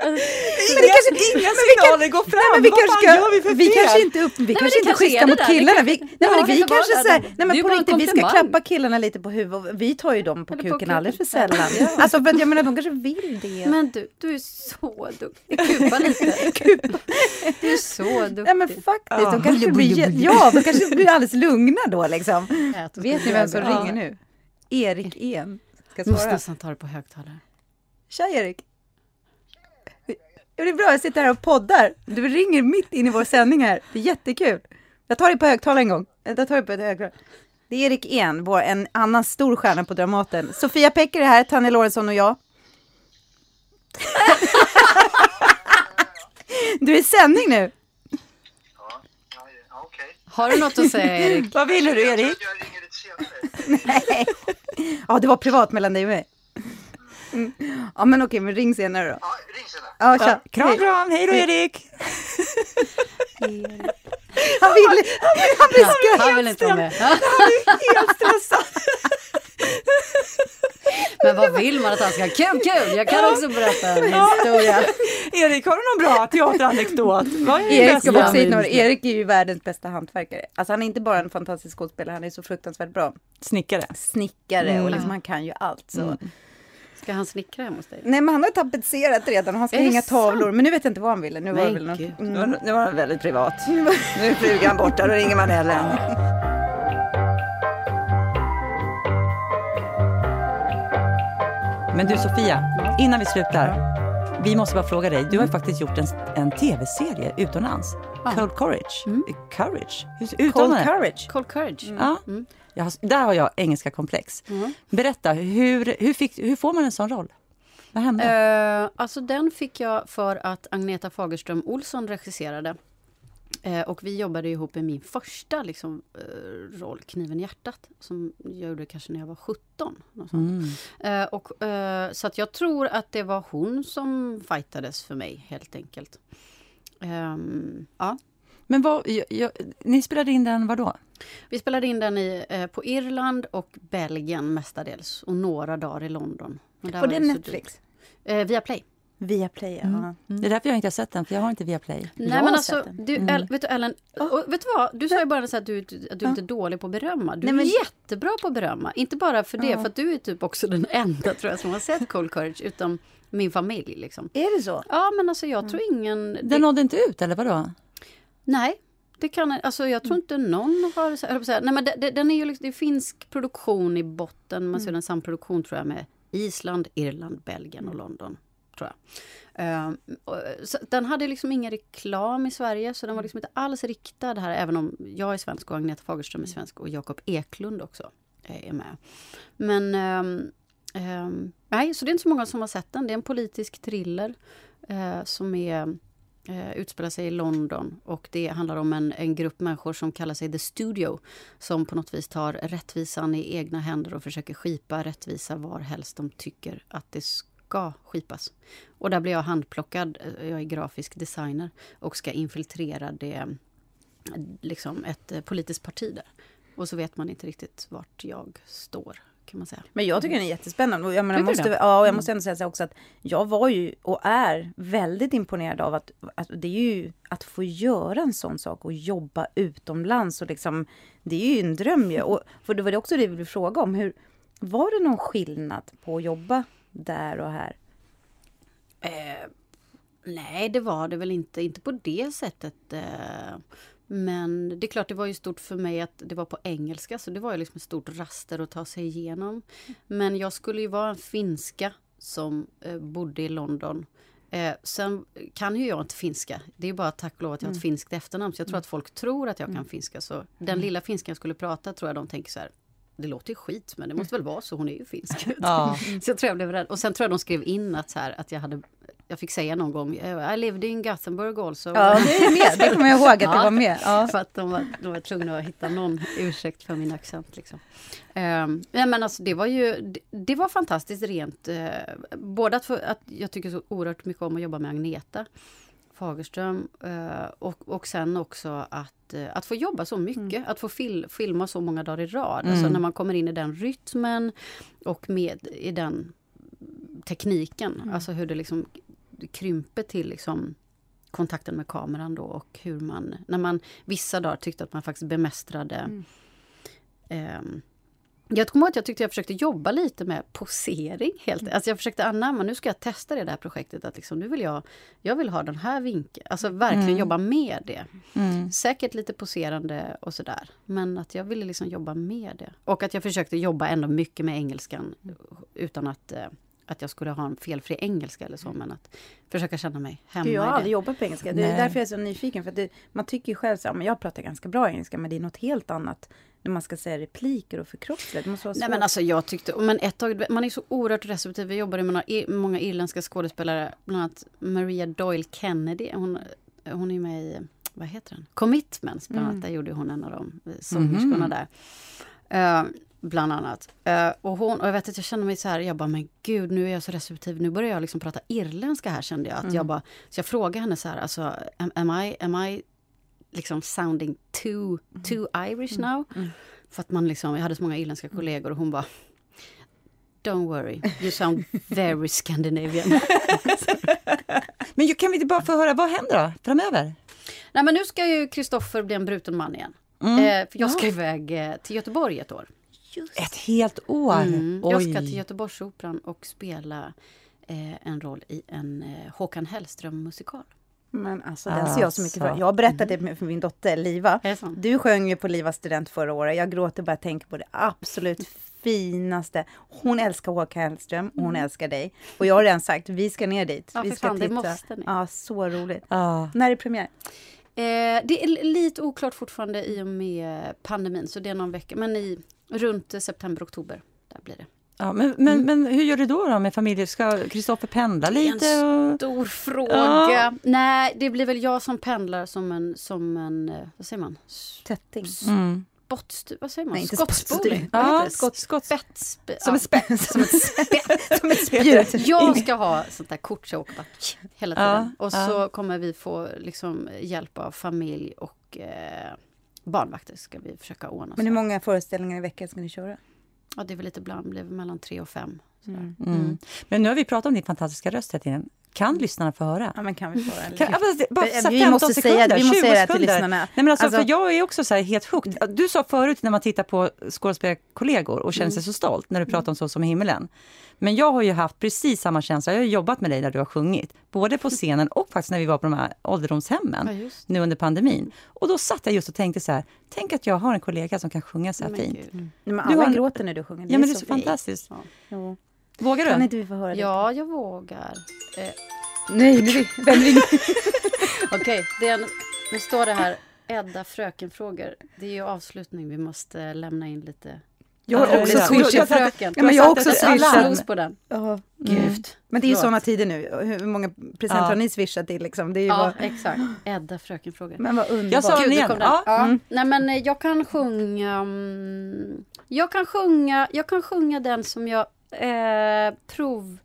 men det kanske, inga signaler går fram. Nej, men vi Vad kanske, ska, gör vi för fel? Vi kanske inte, upp, vi nej, kanske inte schyssta mot killarna. Vi, nej, men vi kanske så här, nej men på riktigt, vi ska klappa killarna lite på huvudet. Vi tar ju dem på Eller kuken på alldeles för sällan. ja. Alltså för jag menar, de kanske vill det. Men du, du är så duktig. Kupa lite. Kupa. Du är så duktig. Nej men faktiskt, de kanske blir, ja, de kanske blir alldeles lugna då liksom. Vet ni vem som ringer nu? Erik En ska svara. Måste nästan ta det på högtalare. Tja Erik! Ja, det är bra, jag sitter här och poddar. Du ringer mitt in i vår sändning här. Det är jättekul. Jag tar det på högtalare en gång. Jag tar det på högtalare. Det är Erik En, vår, en annan stor stjärna på Dramaten. Sofia Pecker är här, Tanja Lorentzon och jag. du är i sändning nu. Ja, ja, okay. Har du något att säga Erik? Vad vill du Erik? Nej. Ja, det var privat mellan dig och mig. Mm. Ja men okej, men ring senare då. Ja, ring senare. Ja, tja. Kram, kram, hej då Erik! han vill, han vill, han vill, ja, han vill inte vara med. Han är helt stressad. Men vad vill man att han ska ha? Kul, kul! Jag kan också berätta en historia. Erik, har du någon bra teateranekdot? Erik ska också hit Erik är ju världens bästa hantverkare. Alltså han är inte bara en fantastisk skådespelare, han är så fruktansvärt bra. Snickare. Snickare mm. och liksom, han kan ju allt. Så. Mm. Ska han snickra hemma hos dig? Nej, men han har tapetserat redan och han ska hänga tavlor. Men nu vet jag inte vad han ville. Nu var, väl något, mm. nu var det väldigt privat. nu är frugan borta, då ringer man Ellen. Men du Sofia, innan vi slutar. Vi måste bara fråga dig, du har ju faktiskt gjort en, en tv-serie utomlands. Ja. Cold Courage. Mm. Courage? Hur Cold Courage. Cold Courage. Mm. Ja. Mm. Har, där har jag engelska komplex. Mm. Berätta, hur, hur, fick, hur får man en sån roll? Vad hände? Uh, alltså den fick jag för att Agneta Fagerström Olsson regisserade. Eh, och vi jobbade ihop i min första liksom, eh, roll, Kniven i hjärtat, som jag gjorde kanske när jag var 17. Mm. Eh, och, så att jag tror att det var hon som fightades för mig, helt enkelt. Ehm, ja. Men vad, jag, jag, ni spelade in den var då? Vi spelade in den i, på Irland och Belgien mestadels och några dagar i London. Var det Netflix? Eh, via Play. Via Play, mm. mm. Det är därför jag inte har sett den, för jag har inte via Play. Nej men alltså, du, mm. vet du Ellen, och, vet du vad? Du sa ju bara att du, att du är inte är dålig på att berömma. Du Nej, men... är jättebra på att berömma. Inte bara för det, för att du är typ också den enda tror jag som har sett Cold Courage, utom min familj. Liksom. Är det så? Ja, men alltså jag tror ingen... Den det... nådde inte ut, eller vadå? Nej, det kan, alltså jag tror inte någon har... Säga, nej men det, det, den är ju liksom, det är finsk produktion i botten. Man ser mm. en samproduktion tror jag med Island, Irland, Belgien och London. Tror jag. Uh, den hade liksom ingen reklam i Sverige så den var liksom inte alls riktad här även om jag är svensk och Agneta Fagerström är svensk och Jakob Eklund också är med. Men um, nej, så det är inte så många som har sett den. Det är en politisk thriller uh, som är eh, utspelar sig i London och det handlar om en, en grupp människor som kallar sig The Studio som på något vis tar rättvisan i egna händer och försöker skipa rättvisa var helst de tycker att det ska skipas. Och där blir jag handplockad, eh, jag är grafisk designer och ska infiltrera det, liksom ett eh, politiskt parti där. Och så vet man inte riktigt vart jag står kan man säga. Men jag tycker den är jättespännande. Jag, menar, måste, ja, och jag måste ändå säga så också att jag var ju och är väldigt imponerad av att, att det är ju att få göra en sån sak och jobba utomlands och liksom, det är ju en dröm ju. Och, för det var det också det vi ville fråga om. Hur, var det någon skillnad på att jobba där och här? Eh, nej, det var det väl inte. Inte på det sättet. Eh, men det är klart, det var ju stort för mig att det var på engelska, så det var ju liksom ett stort raster att ta sig igenom. Men jag skulle ju vara en finska som eh, bodde i London. Eh, sen kan ju jag inte finska. Det är bara tack och lov att jag har ett mm. finskt efternamn. Så jag tror mm. att folk tror att jag kan mm. finska. Så den mm. lilla finskan jag skulle prata tror jag de tänker så här. Det låter ju skit men det måste väl vara så, hon är ju finsk. Ja. så jag tror jag blev rädd. Och sen tror jag de skrev in att, så här, att jag hade jag fick säga någon gång, I lived in Gothenburg also. Ja, det är med. Det kommer jag ihåg att ja, det var med. Ja. För att de var, de var tvungna att hitta någon ursäkt för min accent. Liksom. Um, ja, men alltså, det var ju det, det var fantastiskt rent. Uh, både att, för, att jag tycker så oerhört mycket om att jobba med Agneta Fagerström uh, och, och sen också att, uh, att få jobba så mycket. Mm. Att få fil, filma så många dagar i rad. Alltså, mm. Alltså när man kommer in i den rytmen och med i den tekniken. Mm. Alltså hur det liksom krymper till liksom kontakten med kameran då och hur man, när man vissa dagar tyckte att man faktiskt bemästrade mm. eh, jag kommer ihåg att jag tyckte jag försökte jobba lite med posering. Helt. Mm. Alltså jag försökte anamma, nu ska jag testa det där projektet. Att liksom, nu vill jag, jag vill ha den här vinkeln. Alltså verkligen mm. jobba med det. Mm. Säkert lite poserande och sådär. Men att jag ville liksom jobba med det. Och att jag försökte jobba ändå mycket med engelskan. Utan att eh, att jag skulle ha en felfri engelska eller så, men att försöka känna mig hemma Jag har aldrig jobbat på engelska. Det är Nej. därför jag är så nyfiken. För det, man tycker ju själv att jag pratar ganska bra engelska, men det är något helt annat när man ska säga repliker och förkroppsliga. Det måste vara Nej men alltså jag tyckte, men ett tag, man är så oerhört receptiv. Vi jobbade med många irländska skådespelare, bland annat Maria Doyle Kennedy. Hon, hon är med i, vad heter den? Commitments, bland annat. Mm. Där gjorde hon en av de sångerskorna mm. där. Uh, Bland annat. Uh, och, hon, och jag vet att jag kände mig så här, jag bara, men gud, nu är jag så receptiv, nu börjar jag liksom prata irländska här kände jag. Att mm. jag bara, så jag frågade henne så här, alltså, am, am I, am I liksom sounding too, mm. too Irish mm. now? Mm. För att man liksom, jag hade så många irländska kollegor och hon bara, Don't worry, you sound very Scandinavian. men kan vi inte bara få höra, vad händer då framöver? Nej men nu ska ju Kristoffer bli en bruten man igen. Mm. Eh, för jag ska ja. iväg eh, till Göteborg ett år. Just. Ett helt år? Mm. Jag ska till Göteborgsoperan och spela eh, en roll i en eh, Håkan Hellström-musikal. Men alltså den ser jag så mycket för. Jag har berättat det för min dotter Liva. Du sjöng ju på Livas student förra året. Jag gråter bara tänker på det absolut finaste. Hon älskar Håkan Hellström och hon mm. älskar dig. Och jag har redan sagt, vi ska ner dit. Ja, vi ska fan, titta. Det måste ni. Ja, så roligt. När är premiär? Eh, det är lite oklart fortfarande i och med pandemin, så det är någon vecka. Men i, runt september, oktober, där blir det. Ja, men, men, men hur gör du då, då med familjen? Ska Kristoffer pendla lite? En stor fråga. Ja. Nej, det blir väl jag som pendlar som en, som en eh, vad säger man? Tätting. Mm. Spottstyr, vad säger man? Nej, Skottstyr. Ja, skott, skott. Spets, som, ett spets. som ett som ett spjut. Jag ska ha sånt där kort så jag åker bara hela tiden. Ja, och så ja. kommer vi få liksom, hjälp av familj och eh, barnvakter ska vi försöka ordna. Men hur många föreställningar i veckan ska ni köra? Ja, det är väl lite bland, blir mellan tre och fem. Mm. Mm. Men nu har vi pratat om din fantastiska röst här tiden. Kan lyssnarna få höra? Ja, men kan vi få höra? Kan, alltså, bara så vi måste sekunder, säga vi måste säga det till lyssnarna. Nej, men alltså, alltså, för jag är också så här helt hooked. Du sa förut när man tittar på skådespelarkollegor och känner sig mm. så stolt när du pratar om Så som himmelen. Men jag har ju haft precis samma känsla. Jag har jobbat med dig när du har sjungit. Både på scenen och faktiskt när vi var på de här ålderdomshemmen ja, nu under pandemin. Och då satt jag just och tänkte så här, tänk att jag har en kollega som kan sjunga så här men fint. Mm. Men alla har... gråter när du sjunger. Det ja, men det är så, så fantastiskt. Ja. Vågar du? Kan inte vi få höra det? Ja, jag vågar. Eh. Nej, nu vem ringer? Okej, okay, nu står det här Edda fröken-frågor. Det är ju avslutning, vi måste lämna in lite jag har också swishat. Fröken. Ja, men jag har också swishat. på den. Oh, Gud. Mm. Men det är ju sådana tider nu. Hur många presenter ja. har ni swishat till? Liksom? Det är ja, bara... exakt. Edda fröken frågar. Men vad underbart. Jag sa den igen. Ja. ja. Mm. Nej, men eh, jag kan sjunga... Um, jag kan sjunga, jag kan sjunga den som jag eh, prov...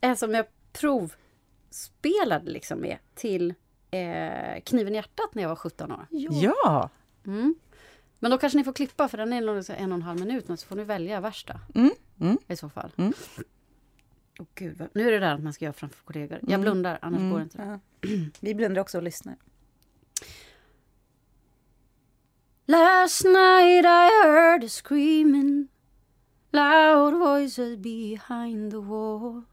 Eh, som jag provspelade liksom med till eh, Kniven i hjärtat när jag var 17 år. Ja! Mm. Men då kanske ni får klippa för den är nog en och en halv minut så får ni välja värsta. Mm. Mm. I så fall. Mm. Oh, Gud, nu är det där att man ska göra framför kollegor. Jag mm. blundar, annars mm. går det inte. Ja. Vi blundar också och lyssnar. Last night I heard a screaming Loud voices behind the wall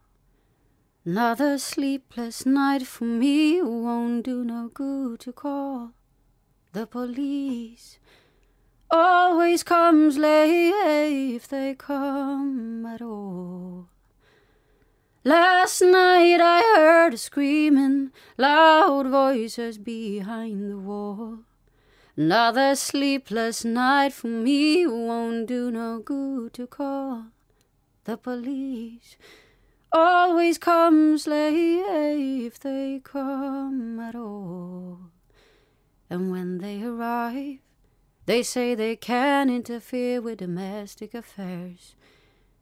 Another sleepless night for me Won't do no good to call The police always comes late if they come at all. Last night I heard a screaming, loud voices behind the wall. Another sleepless night for me won't do no good to call the police. Always comes late if they come at all. And when they arrive, they say they can interfere with domestic affairs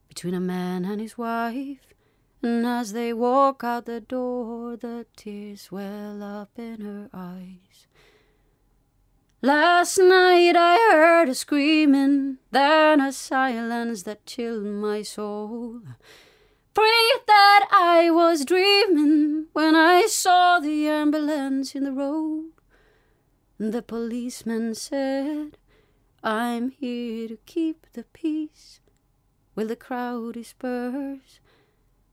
between a man and his wife. And as they walk out the door, the tears well up in her eyes. Last night I heard a screaming, then a silence that chilled my soul. Pray that I was dreaming when I saw the ambulance in the road. The policeman said, I'm here to keep the peace. Will the crowd disperse?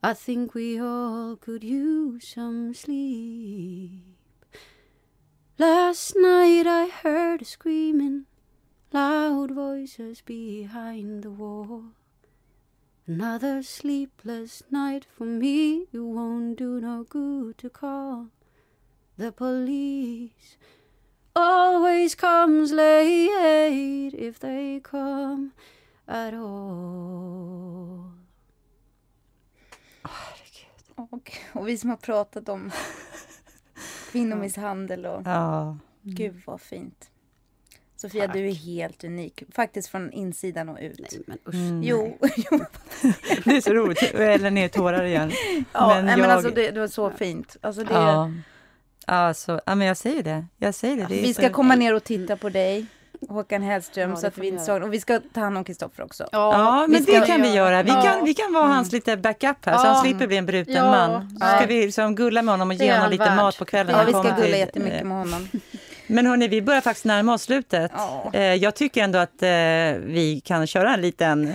I think we all could use some sleep. Last night I heard a screaming, loud voices behind the wall. Another sleepless night for me. It won't do no good to call the police always comes late if they come at all. Oh, och, och vi som har pratat om kvinnomisshandel och... Ja. Gud vad fint. Sofia, Tack. du är helt unik. Faktiskt från insidan och ut. Nej, men usch. Mm. Jo. det är så roligt. Eller ner tårar igen. Ja, men, nej, jag... men alltså det, det var så fint. Alltså det... Ja. Alltså, ja, men jag säger det. Jag säger det. det vi ska så... komma ner och titta på dig. Håkan Hellström, ja, så att vi inte Och vi ska ta hand om Kristoffer också. Ja, ja men det kan vi göra. Vi, kan, vi kan vara mm. hans lite backup här, så han slipper bli en bruten ja. man. Så ska vi liksom gulla med honom och ge honom lite värd. mat på kvällen. Ja, vi ska gulla till, jättemycket med honom. Men hörni, vi börjar faktiskt närma oss slutet. Eh, jag tycker ändå att eh, vi kan köra en liten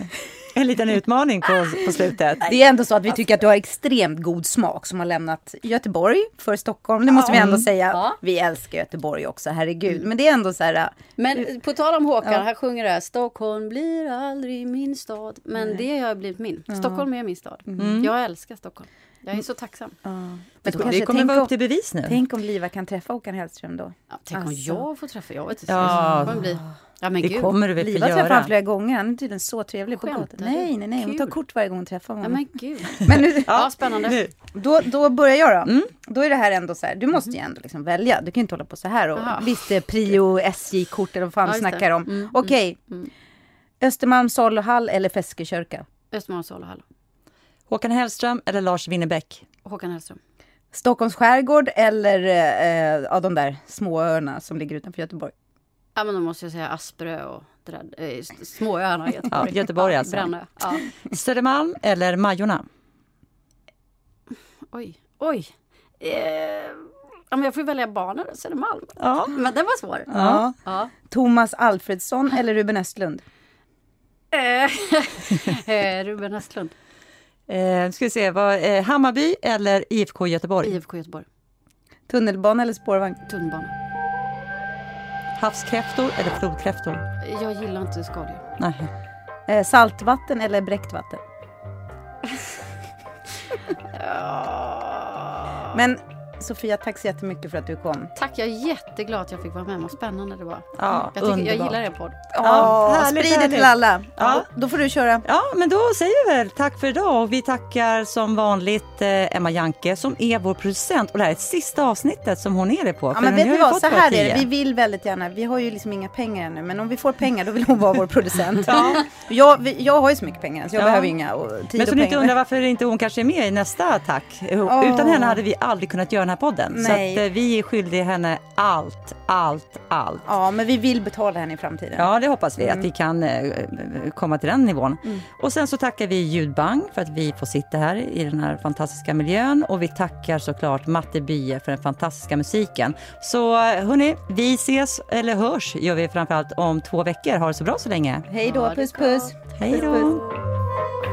en liten utmaning på, på slutet. Det är ändå så att vi tycker att du har extremt god smak som har lämnat Göteborg för Stockholm. Det måste vi ändå säga. Ja. Vi älskar Göteborg också, herregud. Men det är ändå så här. Men på tal om Håkan, ja. här sjunger det här, Stockholm blir aldrig min stad. Men Nej. det har blivit min. Stockholm är min stad. Mm. Jag älskar Stockholm. Jag är så tacksam. Ja. Det, då det kanske- kommer vara om- upp till bevis nu. Tänk om Liva kan träffa Håkan Hellström då. Ja, tänk om Alltså. jag får träffa, jag vet inte. Ja. Det kommer bli... Ja men det gud. kommer du väl Liva träffar göra. han flera gånger, han är tydligen så trevlig på Skämtar gatan. du? Nej, nej, nej, hon tar kort varje gång hon träffar Ja honom. men gud. Men nu, Ja, spännande. Nu. då, då börjar jag då. Då är det här ändå så här, du måste ju ändå liksom välja. Du kan ju inte hålla på så här och Jaha. visst prio SJ-kort eller vad fan Ja, snackar om. Mm, Okej. mm. Östermalm, saluhall eller Feskekörka? Östermalms saluhall. Håkan Hellström eller Lars Winnerbäck? Håkan Hellström. Stockholms skärgård eller eh, ja, de där små öarna som ligger utanför Göteborg? Ja men då måste jag säga Asperö och Drädd, eh, småöarna i Göteborg. Ja, Göteborg alltså. Brännö. Ja. Södermalm eller Majorna? Oj, oj. Eh, ja, men jag får välja barnen och Södermalm. Ja. Men den var svår. Ja. Ja. Thomas Alfredsson eller Ruben Östlund? Eh, eh, Ruben Östlund, Eh, ska vi se, vad, eh, Hammarby eller IFK Göteborg? IFK Göteborg. Tunnelbana eller spårvagn? Tunnelbana. Havskräftor eller flodkräftor? Jag gillar inte skaldjur. Nej. Eh, saltvatten eller bräckt vatten? Men Sofia, tack så jättemycket för att du kom. Tack, jag är jätteglad att jag fick vara med. Vad spännande det var. Ja, jag, tycker, jag gillar er podd. Ja, härligt, sprid det till alla. Ja. Då får du köra. Ja, men då säger vi väl tack för idag och vi tackar som vanligt eh, Emma Janke som är vår producent och det här är sista avsnittet som hon är det på. Ja, men vet ni vi vad, så här är det. Vi vill väldigt gärna, vi har ju liksom inga pengar ännu, men om vi får pengar då vill hon vara vår producent. jag, vi, jag har ju så mycket pengar så jag Ja. behöver inga och, tid Men och så ni inte undrar varför inte hon kanske är med i nästa attack. Åh. Utan henne hade vi aldrig kunnat göra den här podden. Nej. Så att, eh, vi är skyldiga henne allt, allt, allt. Ja, men vi vill betala henne i framtiden. Ja, det hoppas vi Mm. att vi kan eh, komma till den nivån. Och sen så tackar vi Ljudbang för att vi får sitta här i den här fantastiska miljön och vi tackar såklart Matte Bye för den fantastiska musiken. Så eh, hörni, vi ses, eller hörs, gör vi framförallt om två veckor. Ha det så bra så länge. Hej då, puss puss. Hej Puss, då! puss.